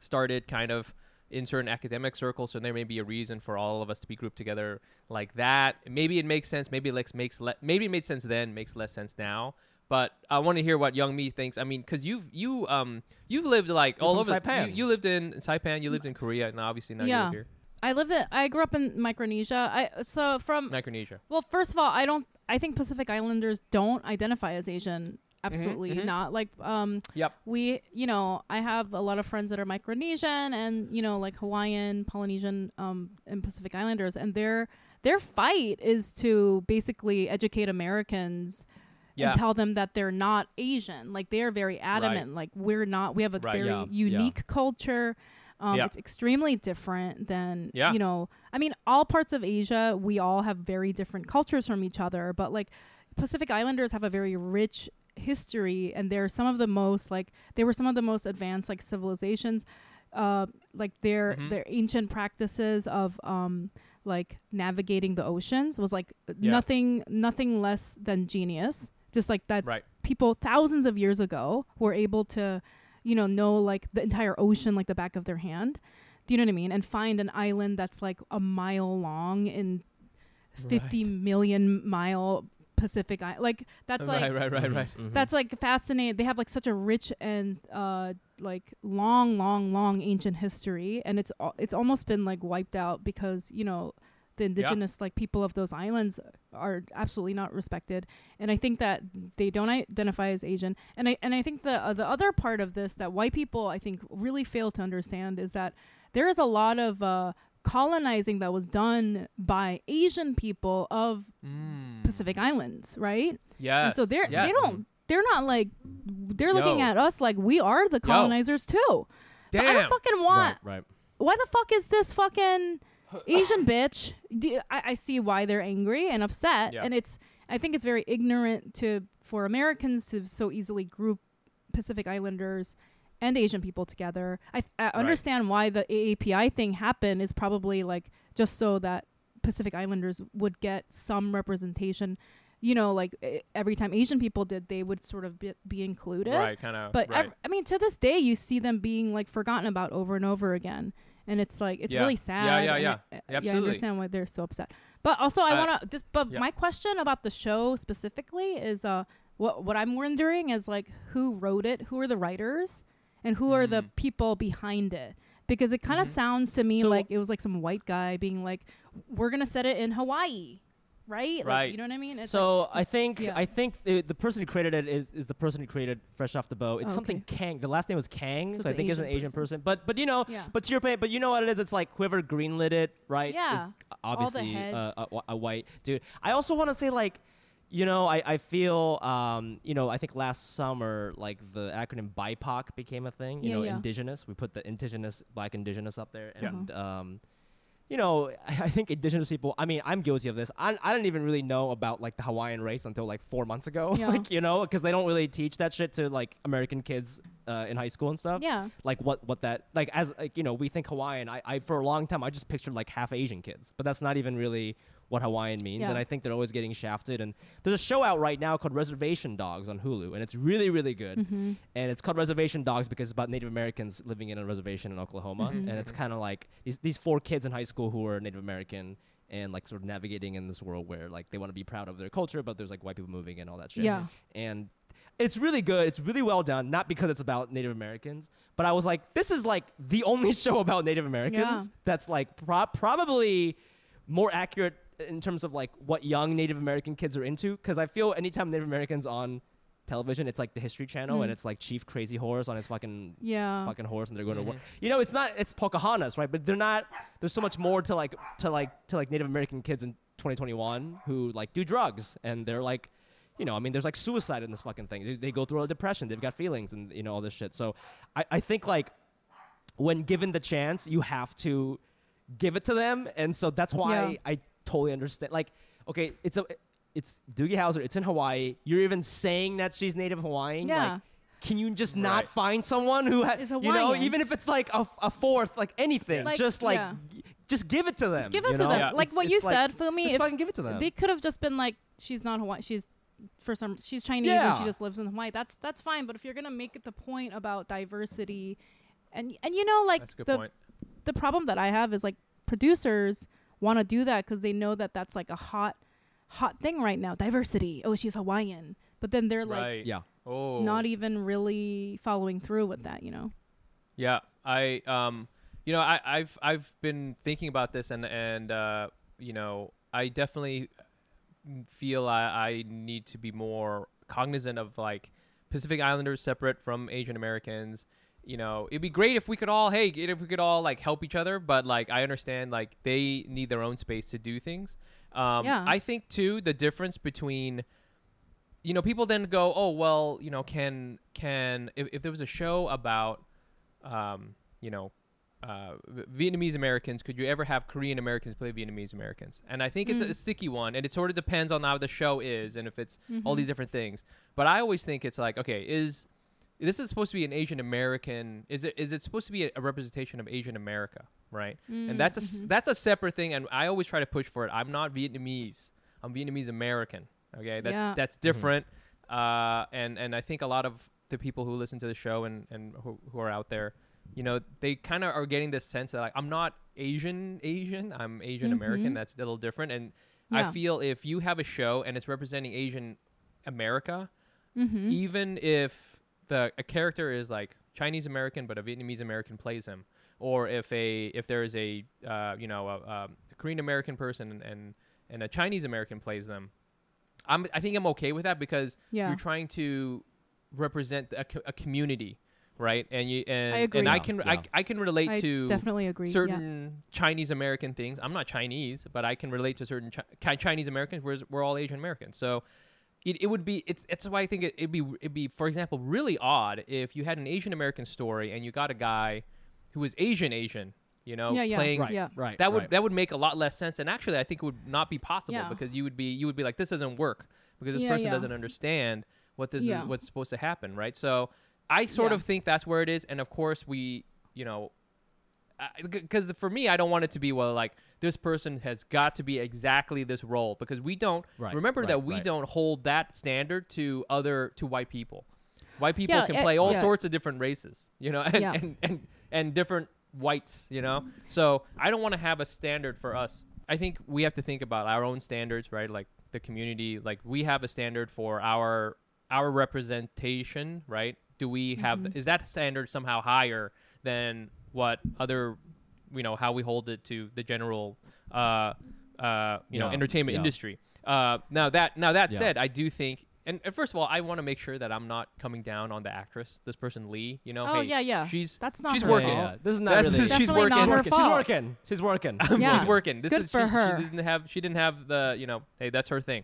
started kind of in certain academic circles, so there may be a reason for all of us to be grouped together like that. Maybe it makes sense. Maybe it like makes le- maybe it made sense then, makes less sense now. But I want to hear what Youngmi thinks. I mean, because you've you um you've lived like You're all over. Saipan. You, you lived in Saipan. You lived in Korea, and obviously now you Yeah. live here, I live in. I grew up in Micronesia. I so from Micronesia. Well, first of all, I don't. I think Pacific Islanders don't identify as Asian. Absolutely mhm. not. Like, um, Yep. we, you know, I have a lot of friends that are Micronesian and you know, like Hawaiian, Polynesian, um, and Pacific Islanders, and their their fight is to basically educate Americans. Yeah. And tell them that they're not Asian. Like they're very adamant. Like we're not. We have a Right. very Yeah. Yeah. unique culture. Um, Yeah. It's extremely different than Yeah. you know. I mean, all parts of Asia, we all have very different cultures from each other. But like Pacific Islanders have a very rich history, and they're some of the most like they were some of the most advanced like civilizations. Uh, like their Mhm. their ancient practices of um like navigating the oceans was like Yeah. nothing nothing less than genius. Just like that Right. people thousands of years ago were able to, you know, know like the entire ocean like the back of their hand. Do you know what I mean? And find an island that's like a mile long in fifty million mile Pacific island. Like that's like right, right, right, right. Mhm. that's like fascinating. They have like such a rich and uh like long, long, long ancient history, and it's al- it's almost been like wiped out because you know the indigenous like people of those islands are absolutely not respected, and I think that they don't identify as Asian, and I and I think the uh, the other part of this that white people I think really fail to understand is that there is a lot of uh colonizing that was done by Asian people of Mm. Pacific Islands, right? Yes. And so they're yes. they don't they're not like they're looking at us like we are the colonizers too. So I don't fucking want. right, right. Why the fuck is this fucking Asian bitch? Do, I, I see why they're angry and upset, Yeah. and it's I think it's very ignorant to for Americans to so easily group Pacific Islanders and Asian people together. I, I understand why the AAPI thing happened is probably like just so that Pacific Islanders would get some representation. You know, like every time Asian people did, they would sort of be, be included. Right, kind of. But right. ev- I mean, to this day, you see them being like forgotten about over and over again, and it's like it's Yeah. really sad. yeah, yeah. I- uh, yeah, I understand why they're so upset. But also, I Uh, want to. But yeah. my question about the show specifically is, uh, what what I'm wondering is like, who wrote it? Who are the writers? And who are the Mm. people behind it? Because it kind of Mhm. sounds to me So- like it was like some white guy being like, "We're gonna set it in Hawaii." Right? Like, Right. you know what I mean? It's So like, I think yeah. I think the, the person who created it is, is the person who created Fresh Off the Boat. It's Oh, something Kang. The last name was Kang, So so, I think it's an Asian Asian person. person. But but you know, Yeah. but to your point, but you know what it is? It's like whoever greenlit it, right? Yeah. Obviously uh, a, a white dude. I also want to say like. You know, I, I feel, um, you know, I think last summer, like the acronym BIPOC became a thing. You Yeah, know, yeah. indigenous. We put the indigenous, black indigenous up there. Yeah. And, um, you know, I think indigenous people. I mean, I'm guilty of this. I, I didn't even really know about like the Hawaiian race until like four months ago. Yeah. like you know, because they don't really teach that shit to like American kids uh, in high school and stuff. yeah. Like what what that like as like you know we think Hawaiian. I, I for a long time I just pictured like half Asian kids, but that's not even really what Hawaiian means. Yeah. And I think they're always getting shafted. And there's a show out right now called Reservation Dogs on Hulu, and it's really really good Mm-hmm. and it's called Reservation Dogs because it's about Native Americans living in a reservation in Oklahoma, Mhm. and it's kind of like these these four kids in high school who are Native American and like sort of navigating in this world where like they want to be proud of their culture, but there's like white people moving in and all that shit. Yeah. and it's really good. It's really well done. Not because it's about Native Americans, but I was like, this is like the only show about Native Americans Yeah. that's like pro- probably more accurate in terms of like what young Native American kids are into. Because I feel anytime Native Americans on television, it's like the History Channel, Mm. and it's like Chief Crazy Horse on his fucking Yeah. fucking horse, and they're going to Mhm. war. You know, it's not it's Pocahontas, right? But they're not. There's so much more to like to like to like Native American kids in 2021 who like do drugs, and they're like. You know, I mean, there's like suicide in this fucking thing. They, they go through all a depression. They've got feelings, and you know all this shit. So, I, I think like when given the chance, you have to give it to them, and so that's why Yeah. I totally understand. Like, okay, it's a it's Doogie Howser. It's in Hawaii. You're even saying that she's Native Hawaiian. Yeah. Like, can you just not find someone who has Is you know even if it's like a fourth like anything Like, just like yeah. g- just give it to them Just give you it to know? them. Yeah. Like It's- what you it's like, said, Fumi. just if fucking give it to them They could have just been like, she's not Hawaii. She's for some. She's Chinese and she just lives in Hawaii. That's that's fine. But if you're gonna make it the point about diversity, and and you know like That's a good the point. the problem that I have is like producers want to do that because they know that that's like a hot hot thing right now. Diversity. Oh, she's Hawaiian. But then they're like yeah Oh. not even really following through with that. You know. Yeah, I um, you know, I, I've I've been thinking about this, and and uh, you know, I definitely feel I, I need to be more cognizant of like Pacific Islanders separate from Asian Americans. You know, it'd be great if we could all, hey, if we could all like help each other, but like I understand like they need their own space to do things. Um, Yeah. I think too the difference between you know people then go oh well you know can can if, if there was a show about um, you know uh, Vietnamese Americans could you ever have Korean Americans play Vietnamese Americans and I think it's a, Mm. sticky one and it sort of depends on how the show is and if it's all Mhm. these different things but I always think it's like okay is this is supposed to be an Asian American is it is it supposed to be a, a representation of Asian America right and that's a s Mhm. that's a separate thing and I always try to push for it I'm not Vietnamese I'm Vietnamese American okay that's Yeah. that's different uh, and and I think a lot of the people who listen to the show and and who, who are out there you know they kind of are getting this sense that like I'm not Asian Asian I'm Asian American Mhm. that's a little different and Yeah. I feel if you have a show and it's representing Asian America Mhm. even if the a character is like Chinese American but a Vietnamese American plays him, or if a if there is a uh, you know a, um, a Korean American person and, and and a Chinese American plays them, I'm I think I'm okay with that because Yeah. you're trying to represent a, co- a community, right? And you and I agree. and I can yeah. I, I can relate I to definitely agree. yeah. certain Chinese American things. I'm not Chinese, but I can relate to certain chi- Chinese Americans, whereas we're all Asian Americans. So it, it would be it's that's why I think it, it'd be it'd be for example really odd if you had an Asian American story and you got a guy who was Asian Asian, you know, Yeah, yeah. playing right Yeah. right that would right. that would make a lot less sense and actually I think it would not be possible Yeah. because you would be you would be like this doesn't work because this Yeah, person yeah. doesn't understand what this Yeah. is what's supposed to happen, right? So I sort Yeah. of think that's where it is and of course we, you know, because for me, I don't want it to be well like this person has got to be exactly this role because we don't Right, remember right, that we right. don't hold that standard to other to white people. White people Yeah, can eh, play all yeah. sorts of different races, you know, and Yeah. and, and and different whites, you know. So I don't want to have a standard for us. I think we have to think about our own standards, right? Like the community, like we have a standard for our our representation, right? Do we have Mm-hmm. is that standard somehow higher than what other you know how we hold it to the general uh uh you know entertainment yeah. industry Uh, now that now that Yeah. said, I do think, and, and first of all, I want to make sure that I'm not coming down on the actress, this person Lee. You know, Oh, hey, yeah, yeah. she's That's not she's her working. Yeah, yeah. This is not That's- really. she's Definitely working. not her working. fault. She's working. She's working. Yeah. she's working. This Good is for she, her. She didn't have she didn't have the you know hey that's her thing.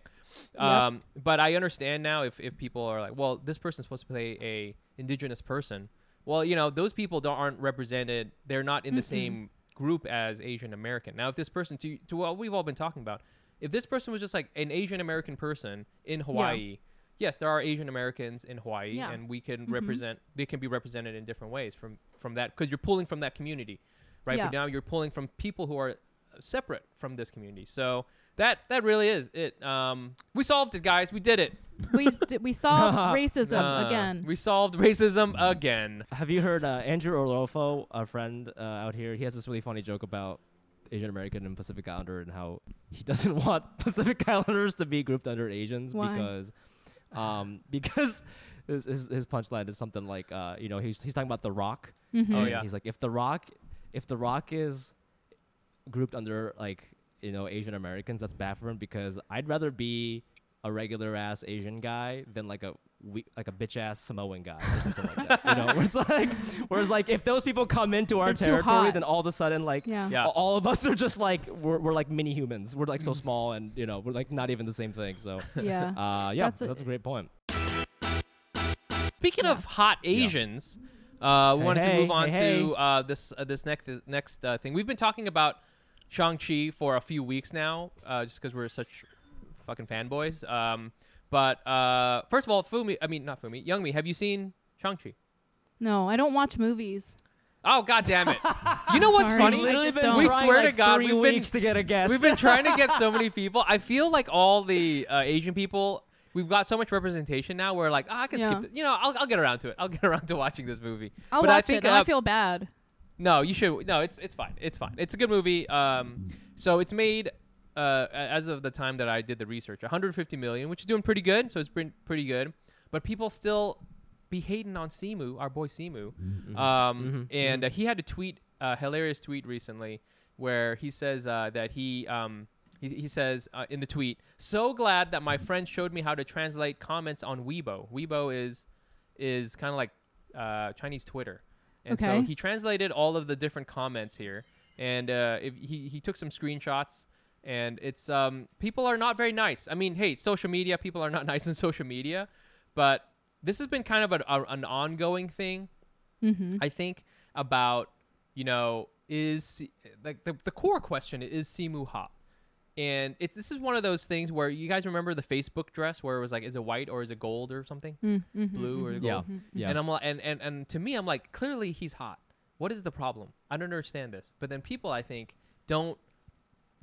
Yep. Um, but I understand now if, if people are like, well, this person's supposed to play a indigenous person. Well, you know those people don't aren't represented. They're not in the same group as Asian American. Now, if this person to to what we've all been talking about, if this person was just like an Asian American person in Hawaii. Yes, there are Asian Americans in Hawaii, Yeah. and we can Mhm. represent. They can be represented in different ways from from that because you're pulling from that community, right? Yeah. But now you're pulling from people who are separate from this community. So that that really is it. Um, we solved it, guys. We did it. we d- we solved racism Uh, again. We solved racism again. Have you heard uh, Andrew Orolfo, a friend uh, out here? He has this really funny joke about Asian American and Pacific Islander and how he doesn't want Pacific Islanders to be grouped under Asians Why? because, um, because his his, his punchline is something like, uh, you know, he's he's talking about The Rock. Mhm. Oh, yeah. He's like, if The Rock, if The Rock is grouped under like you know Asian Americans, that's bad for him because I'd rather be a regular ass Asian guy than like a we, like a bitch ass Samoan guy or something like that. You know, where it's like, whereas like if those people come into our They're territory, then all of a sudden like Yeah. Yeah. all of us are just like we're, we're like mini humans. We're like Mm. so small and you know we're like not even the same thing. So Yeah. uh, yeah, That's that's a- a, great point. Speaking Yeah. of hot Asians, uh, we Hey, wanted to move on hey, to hey. uh, this uh, this next next uh, thing. We've been talking about Shang Chi for a few weeks now, uh, just because we're such fucking fanboys. Um, but uh, first of all, Fumi, I mean not Fumi, Youngmi, have you seen Shang Chi? No, I don't watch movies. Oh god damn it! you know what's Sorry. funny? I Literally been we trying, swear like to God, three we've been weeks to get a guess. We've been trying to get so many people. I feel like all the uh, Asian people, we've got so much representation now. We're like, oh, I can Yeah. skip. It. You know, I'll, I'll get around to it. I'll get around to watching this movie. I'll but I watch think it. Uh, I feel bad. No, you should. No, it's it's fine. It's fine. It's a good movie. Um, so it's made uh, as of the time that I did the research, 150 million, which is doing pretty good. So it's pretty pretty good. But people still be hating on Simu, our boy Simu. Mm-hmm. Um, and uh, he had a tweet, a hilarious tweet recently, where he says uh, that he. Um, he, he says uh, in the tweet, "So glad that my friend showed me how to translate comments on Weibo. Weibo is is kind of like uh, Chinese Twitter, and so he translated all of the different comments here, and uh, if he he took some screenshots, and it's um people are not very nice. I mean, hey, social media people are not nice in social media, but this has been kind of a, a, an ongoing thing. Mm-hmm. I think about you know is like the, the core question is Simu hot, and it's this is one of those things where you guys remember the Facebook dress where it was like is it white or is it gold or something, mm, Mm-hmm. blue or mm-hmm. gold, yeah, mm-hmm. yeah. and I'm like, and, and and to me, I'm like, clearly he's hot. What is the problem? I don't understand this. But then people, I think, don't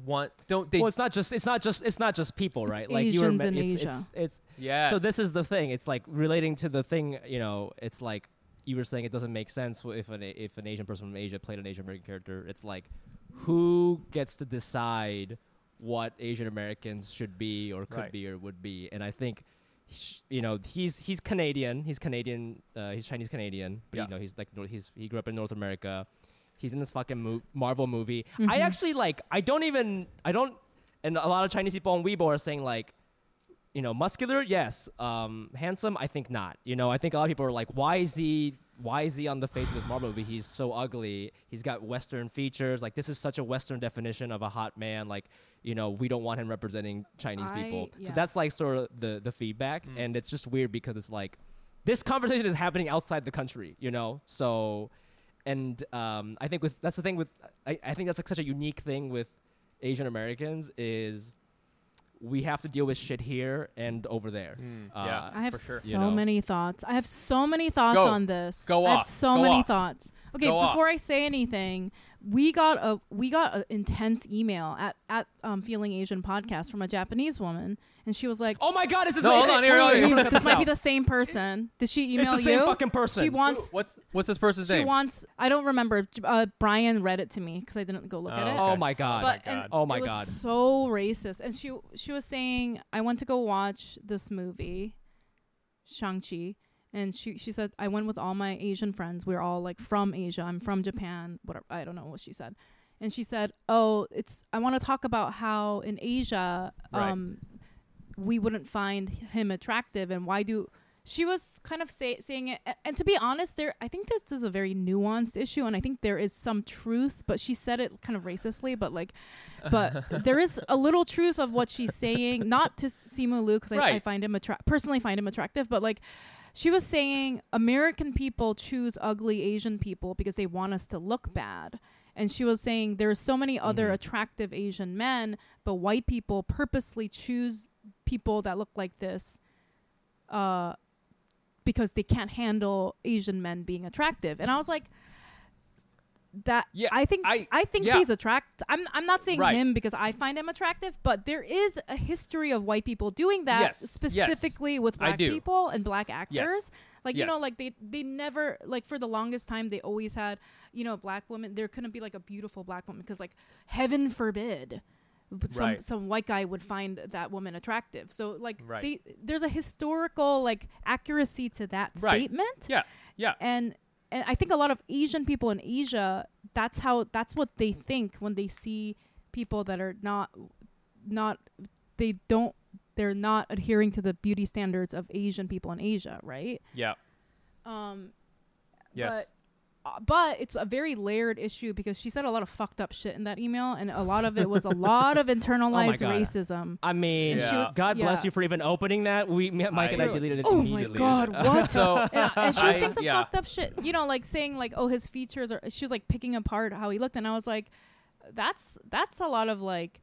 want, don't they? well, it's not just it's not just it's not just people, It's right? Like you were, Asians in it's, Asia. it's it's yes. So this is the thing. It's like relating to the thing. You know, it's like you were saying. It doesn't make sense if an if an Asian person from Asia played an Asian American character. It's like who gets to decide what Asian Americans should be or could Right. be or would be? And I think. sh- You know he's he's Canadian. He's Canadian. Uh, he's Chinese Canadian. But Yeah. you know he's like he's he grew up in North America. He's in this fucking mo- Marvel movie. I Mhm. actually like. I don't even. I don't. And a lot of Chinese people on Weibo are saying like, you know, muscular, yes. Um, handsome, I think not. You know, I think a lot of people are like, why is he? Why is he on the face of this Marvel movie? He's so ugly. He's got Western features. Like this is such a Western definition of a hot man. Like, you know, we don't want him representing Chinese people. I- So that's like sort of the the feedback, Mm. and it's just weird because it's like this conversation is happening outside the country. You know, so and um, I think with that's the thing with I, I think that's like such a unique thing with Asian Americans is we have to deal with shit here and over there. Mm, Uh, yeah, I have sure. so You know. many thoughts. I have so many thoughts Go. on this. Go I have off. so Go many off. thoughts. Okay, Go off. before I say anything, we got a we got an intense email at at um, Feeling Asian podcast from a Japanese woman, and she was like, Oh my God! It's the No, same. hold on, here, wait, hold wait, on, here. gonna cut this this might be the same person. Did she email you? It's the same you? fucking person. She wants. What's what's this person's She name? She wants. I don't remember. Uh, Brian read it to me because I didn't go look at Oh, it. okay. Oh my God! But God. Oh my it was God. so racist. And she she was saying, I went to go watch this movie, Shang Chi, and she she said I went with all my Asian friends. We're all like from Asia. I'm from Japan. Whatever. I don't know what she said. And she said, "Oh, it's I want to talk about how in Asia, Right. We wouldn't find him attractive and why do she was kind of say, saying it and to be honest there i think this is a very nuanced issue and i think there is some truth but she said it kind of racistly but like but there is a little truth of what she's saying not to Simu Liu because I, I find him attra- personally find him attractive but like she was saying american people choose ugly asian people because they want us to look bad and she was saying there are so many other Mhm. attractive asian men but white people purposely choose people that look like this uh because they can't handle asian men being attractive and i was like that Yeah, i think I- i, think yeah. he's attract i'm i'm not saying Right. him because i find him attractive but there is a history of white people doing that Yes, yes. specifically with black people and black actors like you know like they they never like for the longest time they always had you know black women there couldn't be like a beautiful black woman because like heaven forbid but some Right. some white guy would find that woman attractive so like Right. they there's a historical like accuracy to that Right. statement Yeah. Yeah. and and I think a lot of Asian people in Asia, that's how that's what they think when they see people that are not not they don't they're not adhering to the beauty standards of Asian people in Asia, right? Yeah. Um Yes. But uh, it's a very layered issue because she said a lot of fucked up shit in that email and a lot of it was a lot of internalized God. racism. I mean, And she was- God bless you for even opening that. We, me- Mike and I I- deleted it Oh my god, what? so and, and she was saying some yeah. fucked up shit. You know, like saying like, "Oh, his features are." She was like picking apart how he looked, and I was like, "That's that's a lot of like."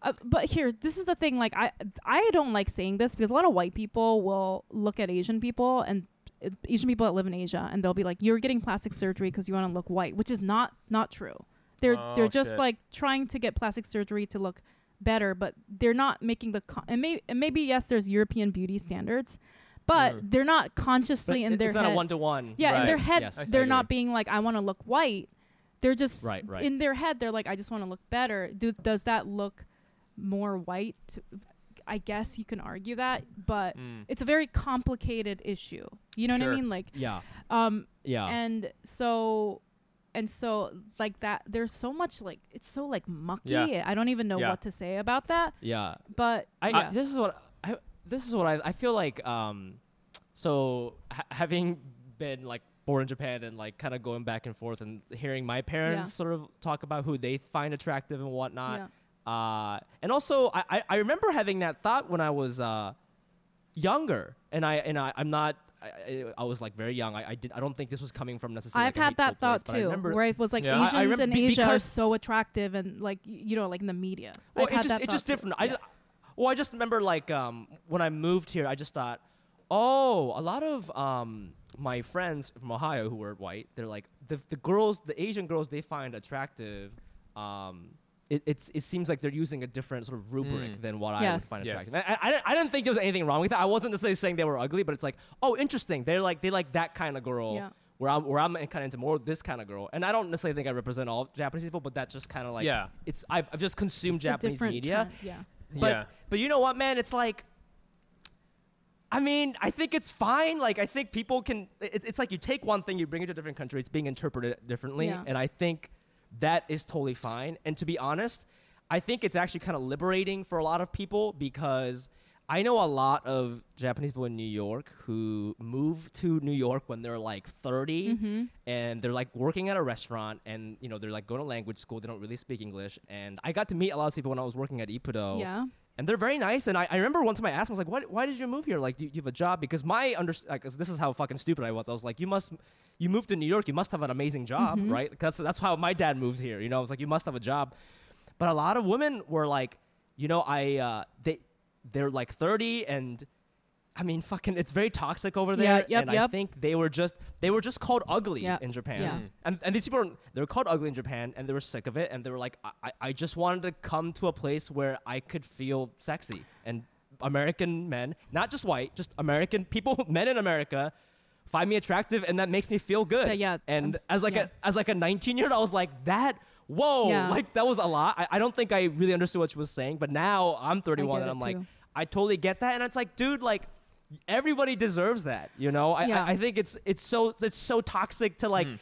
Uh, but here, this is the thing. Like, I I don't like saying this because a lot of white people will look at Asian people and Asian people that live in Asia, and they'll be like, "You're getting plastic surgery because you want to look white," which is not not true. They're Oh, they're just shit. like trying to get plastic surgery to look better, but they're not making the con- and, may- and maybe yes, there's European beauty standards, but Mm. they're not But consciously in it- their it's not head. a one to one. yeah, in their head, Yes. They're not being like, "I want to look white." They're just Right, right. in their head. They're like, "I just want to look better." Do does that look more white? I guess you can argue that, but Mm. it's a very complicated issue. You know what I mean? Like, Yeah. um, Yeah. and so and so like that there's so much like it's so like mucky Yeah. i don't even know Yeah. what to say about that yeah. but I, yeah. this is what I this is what I I feel like um so ha- having been like born in Japan and like kind of going back and forth and hearing my parents Yeah. sort of talk about who they find attractive and whatnot. Yeah. Uh, and also I, I, remember having that thought when I was uh, younger and I and I, I'm not I, I- was like very young. I, I did I don't think this was coming from necessarily. i've like, had that place, thought I too remember- where it was like Yeah. Asians in asia are so attractive and like you know like in the media Well, I've it's just it's just thought too. different. I Yeah. well, I just remember like um when I moved here, I just thought, oh, a lot of um my friends from Ohio who were white, they're like the the girls, the Asian girls, they find attractive. Um, it, it's it seems like they're using a different sort of rubric Mm. than what I would Yes. find Yes. attractive. I, I, I didn't- I didn't think there was anything wrong with it. I wasn't necessarily saying they were ugly, but it's like, oh, interesting. They're like they like that kind of girl. Yeah. Where I'm, where I'm kind of into more this kind of girl, and I don't necessarily think I represent all Japanese people, but that's just kind of like, Yeah. it's I've, I've just consumed It's Japanese media, trend, yeah but yeah. but you know what, man? It's like, I mean, I think it's fine. Like, I think people can. It, it's like you take one thing, you bring it to a different country, it's being interpreted differently, Yeah. and I think that is totally fine. And to be honest, I think it's actually kind of liberating for a lot of people because. I know a lot of Japanese people in New York who move to New York when they're like 30 mm-hmm. and they're like working at a restaurant and you know they're like going to language school they don't really speak english and i got to meet a lot of people when i was working at Ippudo yeah and they're very nice. And I, I remember one time I asked him, I was like, "What? Why did you move here? Like, do you, do you have a job?" Because my under, like, 'cause this is how fucking stupid I was. I was like, "You must, you moved to New York. You must have an amazing job, Mhm. right?" Because that's how my dad moved here. You know, I was like, "You must have a job." But a lot of women were like, you know, I uh, they they're like 30 and. I mean, fucking, it's very toxic over Yeah, there, yep, and I think they were just they were just called ugly Yeah, in Japan, yeah. Mm. and and these people are, they were called ugly in Japan, and they were sick of it, and they were like, I, I- I just wanted to come to a place where I could feel sexy, and American men, not just white, just American people, men in America, find me attractive, and that makes me feel good. Yeah, yeah, And I'm as like yeah. a as like a 19 year old, I was like that. Whoa, Yeah. like that was a lot. I, I don't think I really understood what she was saying, but now I'm 31 and I'm like. I totally get that, and it's like, dude, like everybody deserves that, you know. I, Yeah. I I think it's it's so it's so toxic to like. Mm.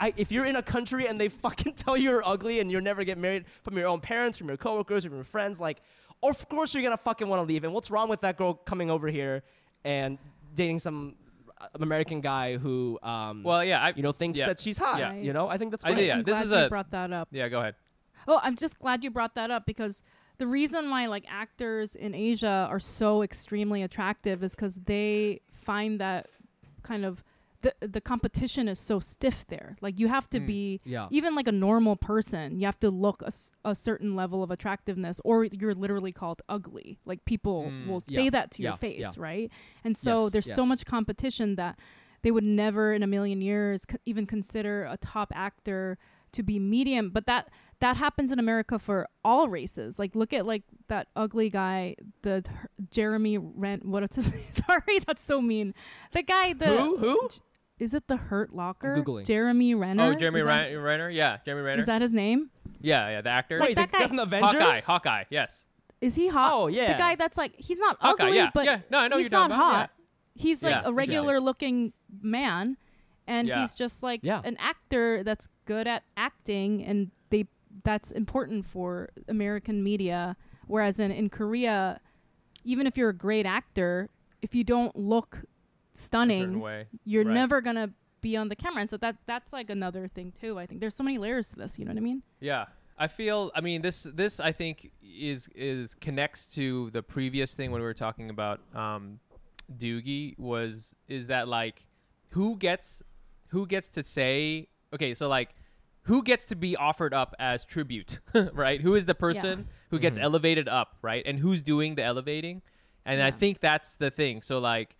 I, if you're in a country and they fucking tell you you're ugly and you'll never get married from your own parents, from your coworkers, from your friends, like of course you're gonna fucking want to leave. And what's wrong with that girl coming over here and dating some uh, American guy who, um, Well, yeah, I you know, thinks yeah. that she's hot. Yeah. You know, I think that's I great. did, yeah. I'm this glad is you a- brought that up. yeah. Go ahead. Oh, I'm just glad you brought that up because the reason why like actors in Asia are so extremely attractive is because they find that kind of the the competition is so stiff there. Like you have to Mm. be Yeah. even like a normal person, you have to look a certain level of attractiveness, or you're literally called ugly. Like people Mm. will Yeah. say that to Yeah. your face, right? And so Yes. there's so much competition that they would never in a million years c- even consider a top actor to be medium. But that that happens in America for all races. Like look at like that ugly guy, the Jeremy Rent. What is his? Sorry, that's so mean. The guy, the Who? Who? is it the Hurt Locker? Googling. Jeremy Renner. Oh, Jeremy Is that- Renner. Renner? Yeah, Jeremy Renner. Is that his name? yeah, yeah, the actor. Like Wait, that the guy- guy from the Avengers? Hawkeye. Hawkeye. Yes. Is he hot? Oh, yeah. The guy that's like he's not Hawkeye, ugly, yeah, but yeah. No, I know he's you're talking not about, hot. He's like Yeah, a regular looking man, and Yeah. he's just like Yeah. an actor that's good at acting, and they that's important for American media. Whereas in in Korea, even if you're a great actor, if you don't look stunning, you're Right. never gonna be on the camera. And so that that's like another thing too. I think there's so many layers to this. You know what I mean? Yeah. I feel I mean this this I think is is connects to the previous thing when we were talking about um Doogie was is that like who gets who gets to say okay, so like who gets to be offered up as tribute, right? Who is the person who gets mm-hmm. elevated up, right? And who's doing the elevating? And I think that's the thing. So like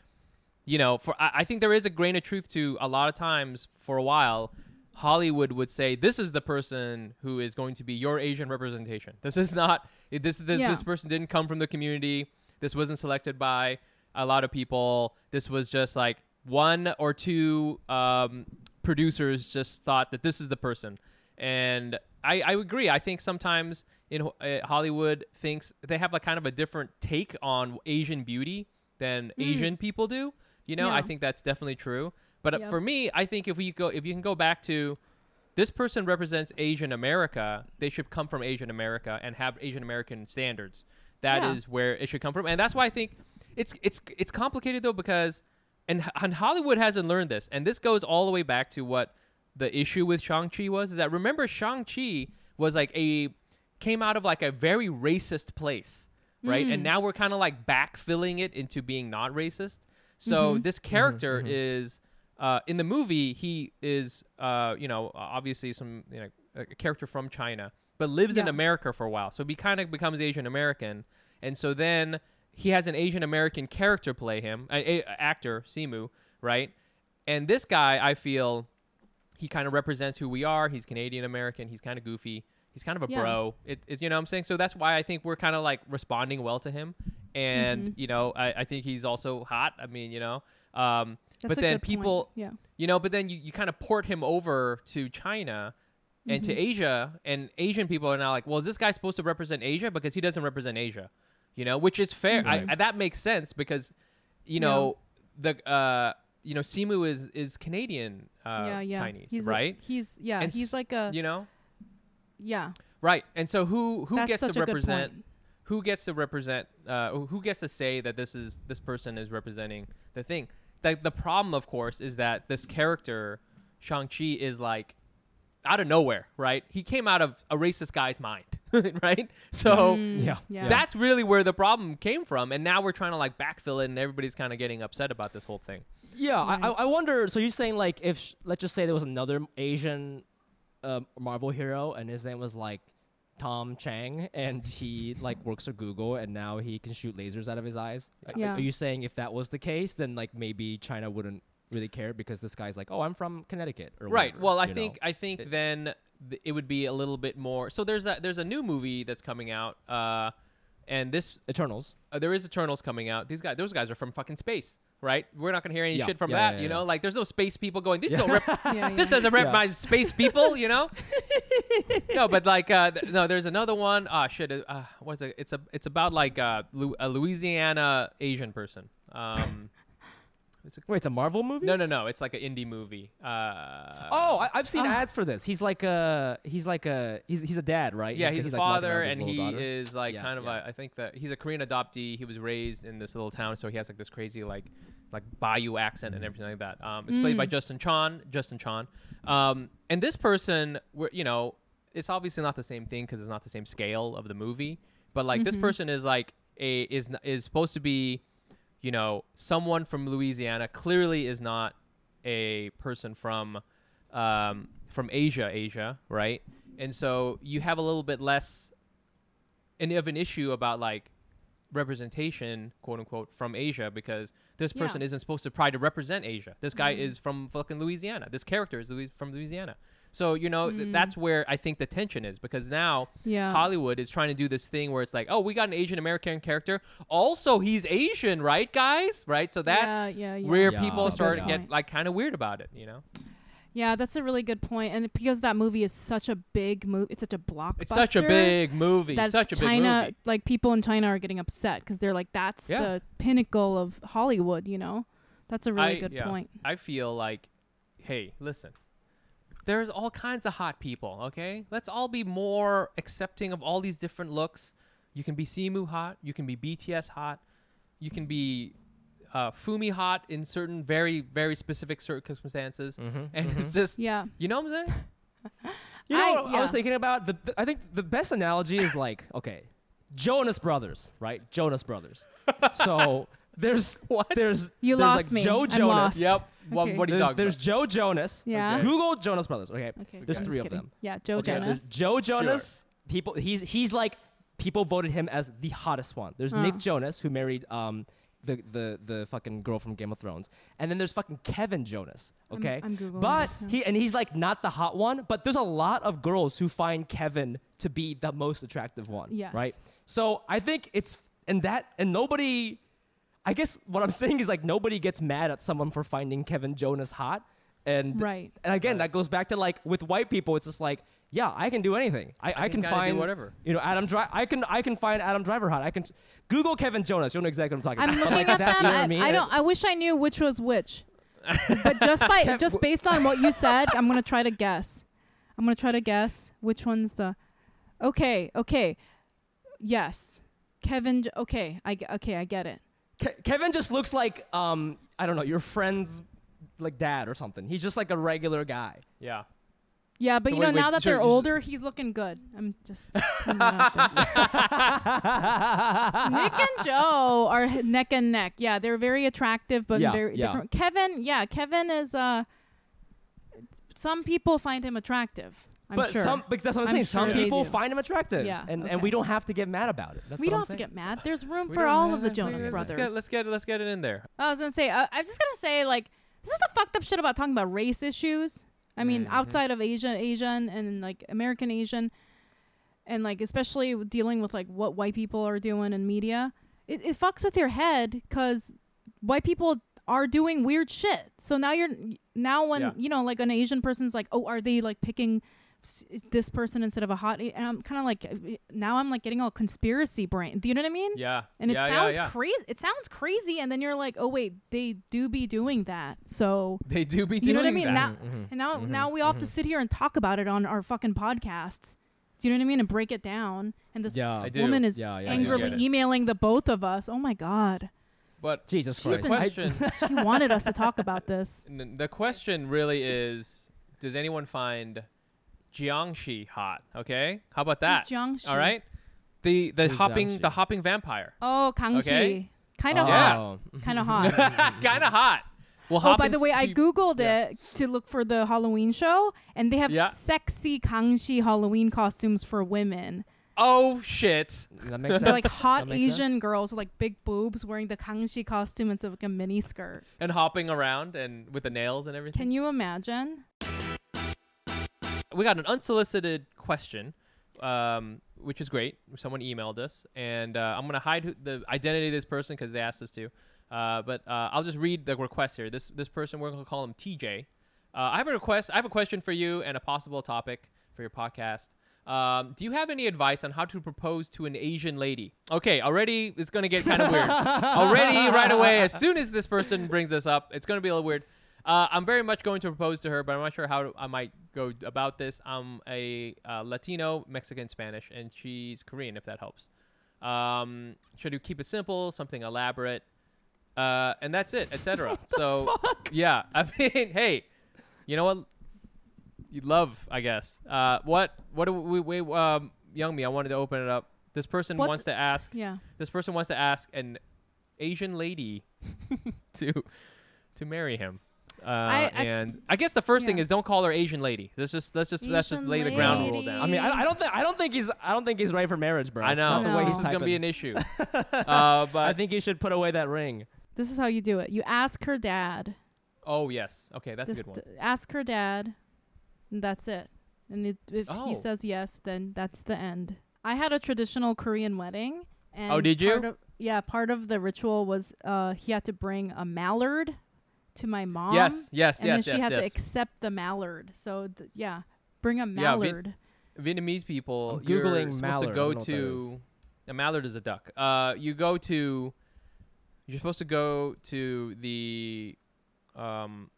you know, for I, I think there is a grain of truth to a lot of times for a while, Hollywood would say this is the person who is going to be your Asian representation. This is not this this, Yeah. this person didn't come from the community. This wasn't selected by a lot of people. This was just like one or two um, producers just thought that this is the person. And I, I agree. I think sometimes in uh, Hollywood thinks they have like kind of a different take on Asian beauty than Asian people do. You know, I think that's definitely true. But Yep. for me, I think if we go, if you can go back to this person represents Asian America, they should come from Asian America and have Asian American standards. That is Yeah. where it should come from, and that's why I think it's it's it's complicated though because and, and Hollywood hasn't learned this, and this goes all the way back to what the issue with Shang Chi was. Is that remember Shang Chi was like a came out of like a very racist place, right? And now we're kind of like backfilling it into being not racist. So this character is uh, in the movie. He is, uh, you know, obviously some you know a character from China, but lives in America for a while. So he kind of becomes Asian American, and so then he has an Asian American character play him, a, a- actor Simu, right? And this guy, I feel, he kind of represents who we are. He's Canadian American. He's kind of goofy. He's kind of a Yeah. bro. It is, you know what I'm saying? So that's why I think we're kind of like responding well to him. And, Mm-hmm. you know, I, I think he's also hot. I mean, you know, um, but then good point. people, yeah. you know, but then you, you kind of port him over to China and Mm-hmm. to Asia, and Asian people are now like, well, is this guy supposed to represent Asia? Because he doesn't represent Asia, you know, which is fair. I, I, that makes sense because, you know, the, uh, you know, Simu is, is Canadian uh, yeah, yeah. Chinese, he's right? A, he's yeah. And he's s- like a you know, yeah. right. And so who, who That's gets to represent who gets to represent uh, who gets to say that this is this person is representing the thing the, the problem of course is that this character shang-chi is like out of nowhere right he came out of a racist guy's mind right so Mm, Yeah. yeah. that's really where the problem came from and now we're trying to like backfill it and everybody's kind of getting upset about this whole thing Yeah, I, I I wonder. So you're saying like if sh- let's just say there was another Asian um, Marvel hero and his name was like Tom Chang and he like works for Google and now he can shoot lasers out of his eyes. Are- Yeah. Are you saying if that was the case, then like maybe China wouldn't really care because this guy's like, oh, I'm from Connecticut or right whatever, well i think know? i think then th- it would be a little bit more so there's a there's a new movie that's coming out uh and this Eternals. uh, there is Eternals coming out. These guys, those guys are from fucking space, right? We're not gonna hear any Yeah, shit from yeah, that, yeah, you yeah. know. Like, there's no space people going. These don't rep. yeah, This doesn't rep Yeah. my space people, you know. no, but like, uh, th- no, there's another one. Ah, shit. Uh, what's it? It's a, it's about like uh, Lu- a Louisiana Asian person. Um, It's a, Wait, it's a Marvel movie? no, no, no. It's like an indie movie. Uh, Oh, I, I've seen Ah. ads for this. He's like a he's like a he's he's a dad, right? yeah, he's, a like, walking father, with and he daughter. is like Yeah, kind of yeah. a. I think that he's a Korean adoptee. He was raised in this little town, so he has like this crazy like like Bayou accent and everything like that. Um, it's played by Mm. Justin Chon. Justin Chon. Um, and this person, you know, it's obviously not the same thing because it's not the same scale of the movie. But like this Mhm. person is like a is is supposed to be, you know, someone from Louisiana. Clearly, is not a person from um, from Asia, Asia, right? And so you have a little bit less an, of an issue about like representation, quote unquote, from Asia because this Yeah. person isn't supposed to try to represent Asia. This guy Mhm. is from fucking Louisiana. This character is Louis- from Louisiana. So you know th- Mm. that's where I think the tension is because now Yeah. Hollywood is trying to do this thing where it's like, oh, we got an Asian American character. Also, he's Asian, right, guys? Right. So that's yeah, yeah, yeah. where Yeah, people that's start to get like kind of weird about it. You know, Yeah, that's a really good point. And because that movie is such a big movie, it's such a blockbuster. it's such a big movie. that Such a big China, movie. like people in China are getting upset because they're like, that's Yeah. the pinnacle of Hollywood. You know, that's a really I- good yeah. point. I feel like, hey, listen, there's all kinds of hot people, okay? Let's all be more accepting of all these different looks. You can be Simu hot, you can be BTS hot, you can be uh, Fumi hot in certain very, very specific circumstances. Mhm, And mhm. it's just, Yeah. you know what I'm saying? You know I- what I was thinking about? The, the- I think the best analogy is like, okay, Jonas Brothers, right? Jonas Brothers. so there's What? there's You there's lost like me. Joe I'm Jonas. lost. Yep. What, Okay. what are you There's, talking there's about? Joe Jonas. Yeah. Okay. Google Jonas Brothers. Okay. Okay. There's I'm three of kidding. them. Yeah, Joe okay, Jonas. There's Joe Jonas. People he's he's like people voted him as the hottest one. There's Nick Oh. Jonas who married um the, the the fucking girl from Game of Thrones. And then there's fucking Kevin Jonas. I'm- Okay. I'm, Googling. But this now. he and he's like not the hot one, but there's a lot of girls who find Kevin to be the most attractive one. Yes. Right? So I think it's and that and nobody I guess what I'm saying is like nobody gets mad at someone for finding Kevin Jonas hot. And Right. and again, Right. that goes back to like with white people, it's just like, yeah, I can do anything. I, I, can can, find whatever. You know, Adam Driver. I can I can find Adam Driver hot. I can Google Kevin Jonas. You'll know exactly what I'm talking I'm about. looking But at like that, you know what I, I mean? I don't. I wish I knew which was which. but just by Kev- just based on what you said, I'm gonna try to guess. I'm gonna try to guess which one's the. Okay. Okay. Yes. Kevin. Okay. I ge- okay. I get it. Ke- Kevin just looks like um I don't know your friend's like dad or something. He's just like a regular guy. Yeah. Yeah, but So you wait, know wait, now that so they're you s- older, he's looking good. I'm just putting that out there. Nick and Joe are h- neck and neck. Yeah, they're very attractive, but Yeah, very yeah. different. Kevin, yeah, Kevin is. uh Some people find him attractive. I'm but sure. some because that's what I'm, I'm saying. Some sure they people do. find him attractive. Yeah, And and we don't have to get mad about it. That's we what don't I'm have to get mad. There's room We for all of the we- Jonas let's brothers. Get, let's get let's get it in there. I was gonna say, uh, I'm just gonna say, like, this is the fucked up shit about talking about race issues. I mean, Mhm. outside of Asian, Asian, and like American Asian, and like especially dealing with like what white people are doing in media, it, it fucks with your head because white people are doing weird shit. So now you're now when Yeah. you know like an Asian person's like, oh, are they like picking s- this person instead of a hot? And I'm kind of like now I'm like getting all conspiracy brain. Do you know what I mean? Yeah. And it yeah, sounds yeah, yeah. crazy. It sounds crazy, and then you're like, oh wait, they do be doing that. So They do be doing you know what I mean? that. Now, Mhm, and now, mhm, now we all have to mhm. sit here and talk about it on our fucking podcasts. Do you know what I mean? And break it down. And this Yeah. Woman is Yeah, yeah, angrily emailing the both of us. Oh my god, But Jesus Christ. I- question she wanted us to talk about this. The question really is does anyone find Jiangshi hot okay how about that Who's Jiangshi? all right the the Who's hopping Jiangshi? the hopping vampire Oh, Kangxi. Okay. Kind of Yeah. hot. Oh. Kind of hot. kind of hot well Oh, by the way, I googled yeah. it to look for the Halloween show, and they have Yeah. sexy Kangxi Halloween costumes for women. oh shit That makes sense. They're like hot That makes Asian sense. girls with like big boobs wearing the Kangxi costume instead of like a mini skirt. and hopping around and with the nails and everything Can you imagine? We got an unsolicited question, um, which is great. Someone emailed us, and uh, I'm gonna hide who, the identity of this person because they asked us to. Uh, but uh, I'll just read the request here. This this person we're gonna call him TJ. Uh, I have a request. I have a question for you and a possible topic for your podcast. Um, do you have any advice on how to propose to an Asian lady? Okay, already it's gonna get kind of weird. already, right away, as soon as this person brings this up, it's gonna be a little weird. Uh, I'm very much going to propose to her, but I'm not sure how I might go about this. I'm a uh, Latino, Mexican, Spanish, and she's Korean. If that helps. Um, should we keep it simple, something elaborate, uh, and that's it, etc. So yeah, I mean, hey, you know what? You love, I guess. Uh, what? What do we? we um, Youngmi, I wanted to open it up. This person What- wants to ask. Yeah. This person wants to ask an Asian lady to to marry him. Uh, I- and I guess the first thing is don't call her Asian lady. Let's just let's just let's just Asian lay the ground rule down. I mean, I, I don't think I don't think he's I don't think he's right for marriage, bro. I know Not the way No. he's this is gonna be an issue. uh, but I think you should put away that ring. This is how you do it. You ask her dad. oh yes, okay, that's a good one. ask her dad, and that's it. And it, if Oh. he says yes, then that's the end. I had a traditional Korean wedding. And Oh, did you? Part of, yeah, part of the ritual was uh, he had to bring a mallard to my mom. Yes, yes, and yes, And then she yes, had to accept the mallard. So th- yeah, bring a mallard. Yeah, Vin- mallard. Vietnamese people, I'm you're Googling supposed mallard. to go don't know what that to a mallard is a duck. Uh, you go to you're supposed to go to the um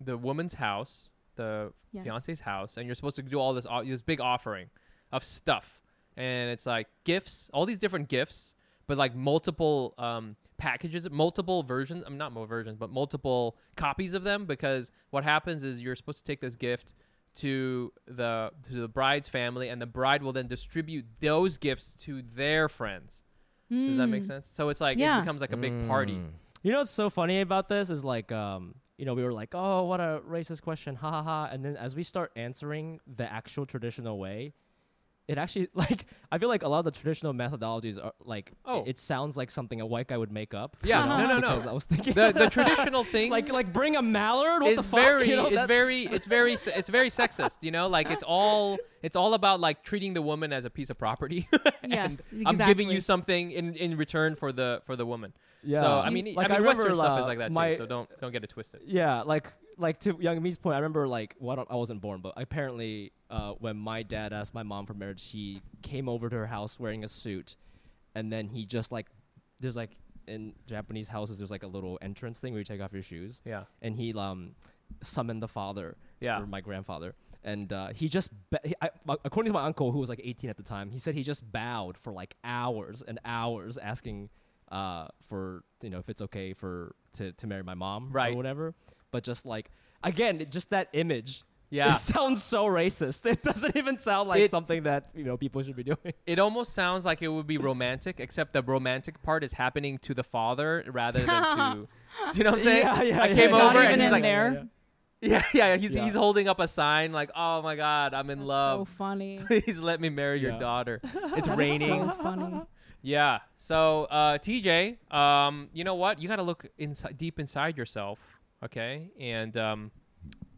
the woman's house, the Yes. fiance's house, and you're supposed to do all this o- this big offering of stuff, and it's like gifts, all these different gifts, but like multiple um packages, multiple versions. I'm not more versions, but multiple copies of them because what happens is you're supposed to take this gift to the to the bride's family, and the bride will then distribute those gifts to their friends. Does that make Mm. sense? So it's like it becomes like a big party. Mm. You know what's so funny about this is like um you know we were like oh what a racist question ha ha ha and then as we start answering the actual traditional way it actually like I feel like a lot of the traditional methodologies are like Oh. it, it sounds like something a white guy would make up. Yeah, you know, no, no, no. because I was thinking The the traditional thing like like bring a mallard. What the it's fuck? very you know, it's that- very it's very it's very sexist you know like it's all it's all about like treating the woman as a piece of property and Yes, i'm giving you something in in return for the for the woman yeah. so i mean Like, i I mean western remember, stuff uh, is like that my- too so don't don't get it twisted Yeah, like like to Youngmi's point, I remember like well, I, don't, I wasn't born, but apparently uh, when my dad asked my mom for marriage, he came over to her house wearing a suit, and then he just like there's like in Japanese houses there's like a little entrance thing where you take off your shoes, yeah and he um summoned the father yeah or my grandfather. And uh, he just, ba- he, I, according to my uncle, who was like 18 at the time, he said he just bowed for like hours and hours, asking uh, for you know if it's okay for to, to marry my mom Right. or whatever. But just like again, just that image. Yeah. it sounds so racist. It doesn't even sound like It- something that you know people should be doing. it almost sounds like it would be romantic except the romantic part is happening to the father rather than to do you know what i'm saying Yeah, yeah, i yeah, came yeah. over Not and even he's in like there. yeah yeah he's, Yeah. he's holding up a sign like oh my god i'm in That's love So funny. please let me marry your daughter it's That is raining So funny. Yeah. So, uh, TJ, um, you know what? You got to look inside, deep inside yourself, okay? And um,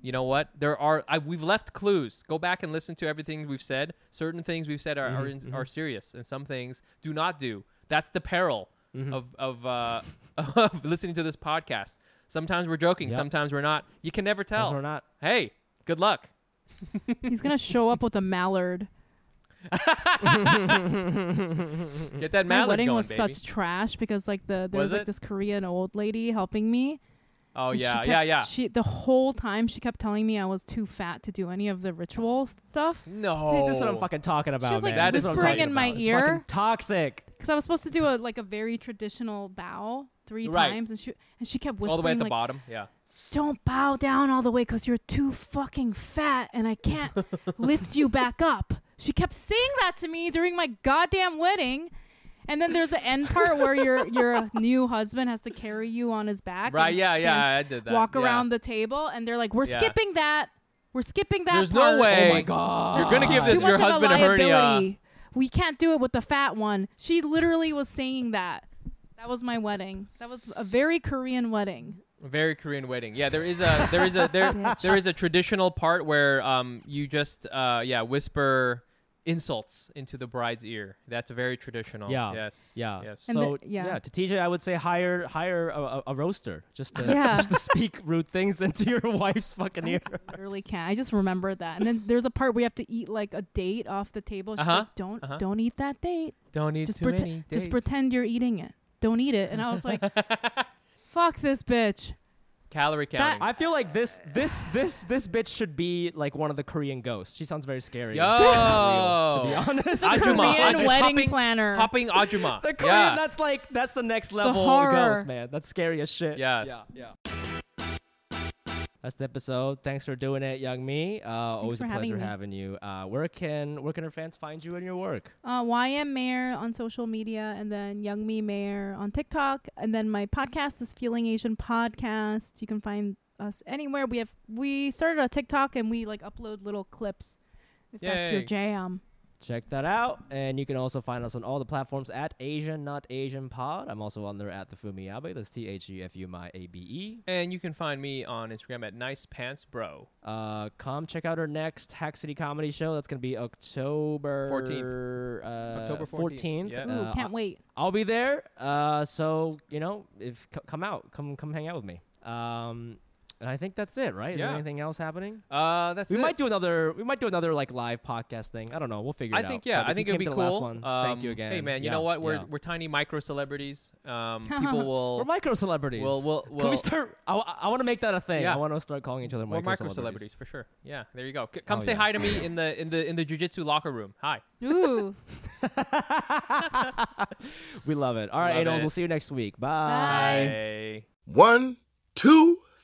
you know what? There are I, we've left clues. Go back and listen to everything we've said. Certain things we've said are are, Mhm, in, are serious, and some things do not do. That's the peril Mhm. of of uh, of listening to this podcast. Sometimes we're joking. Yep. Sometimes we're not. You can never Those tell. are not. Hey, good luck. He's gonna show up with a mallard. Get that My wedding going, was baby. such trash because like the there Was was, like it? this Korean old lady helping me. Oh and yeah, kept- yeah, yeah. She the whole time she kept telling me I was too fat to do any of the ritual stuff No. See, this is what I'm fucking talking about, was, like, man. That is This what I'm whispering talking in my about. Ear. toxic. because I was supposed to do a like a very traditional bow three Right. times and she and she kept whispering all the way at the like, bottom. Yeah. don't bow down all the way because you're too fucking fat and I can't lift you back up. She kept saying that to me during my goddamn wedding. And then there's the end part where your your new husband has to carry you on his back. Right. Yeah. Yeah. I did that. Walk yeah. around the table and they're like, We're Yeah. skipping that. We're skipping that. There's no way. Oh my god. You're gonna give this your husband a hernia. We can't do it with the fat one. She literally was saying that. That was my wedding. That was a very Korean wedding. Very Korean wedding. Yeah, there is a there is a there there is a traditional part where um you just uh yeah whisper insults into the bride's ear. That's very traditional. Yeah. Yes. Yeah. Yes. So the- yeah. yeah. to TJ, I would say hire hire a, a, a roaster just to Yeah. just to speak rude things into your wife's fucking ear. literally can't. I just remember that. And then there's a part where you have to eat like a date off the table. She's Uh-huh. like, don't Uh-huh. don't eat that date. Don't eat Just too pretend many just pretend you're eating it. Don't eat it. And I was like, fuck this bitch. Calorie counting. I feel like this this this this bitch should be like one of the Korean ghosts. She sounds very scary. Yo. to be honest. Ajuma. Korean Aju- wedding hopping, planner. Hopping Ajuma. The Korean, yeah. that's like that's the next level horror. ghost, man. That's scary as shit. Yeah. yeah, yeah. That's the episode. Thanks for doing it, Youngmi. Uh, always a pleasure me. having you. Uh, where can where can our fans find you and your work? Uh, YM Mayer on social media, and then Youngmi Mayer on TikTok, and then my podcast is Feeling Asian Podcast. You can find us anywhere. We have we started a TikTok and we like upload little clips if that's your jam. Check that out, and you can also find us on all the platforms at Asian Not Asian Pod. I'm also on there at the Fumiabe. That's T H E F U M I A B E. And you can find me on Instagram at Nice Pants Bro. Uh, come check out our next Hack City Comedy Show. That's gonna be October 14th. Uh, October 14th. 14th, yeah. Ooh, Uh, can't wait. I'll be there. Uh, so you know, if c- come out, come come hang out with me. Um, and I think that's it, right? Is there Yeah. anything else happening? Uh, that's we it. might do another. We might do another like live podcast thing. I don't know. We'll figure I it out. think yeah, But I if think you it'd be came to the last cool. one, Um, thank you again. Hey man, you Yeah, know what? We're yeah. we're tiny micro celebrities. Um, people will We're micro celebrities. We'll- we'll- Can we'll- we start? I, I want to make that a thing. Yeah. I want to start calling each other micro celebrities. we're micro, micro celebrities for sure. Yeah, there you go. C- come Oh, say yeah. hi to me in the in the in the jujitsu locker room. Hi. Ooh. we love it. All right, Love Anos, it. we'll see you next week. Bye. Bye. Bye. One, two,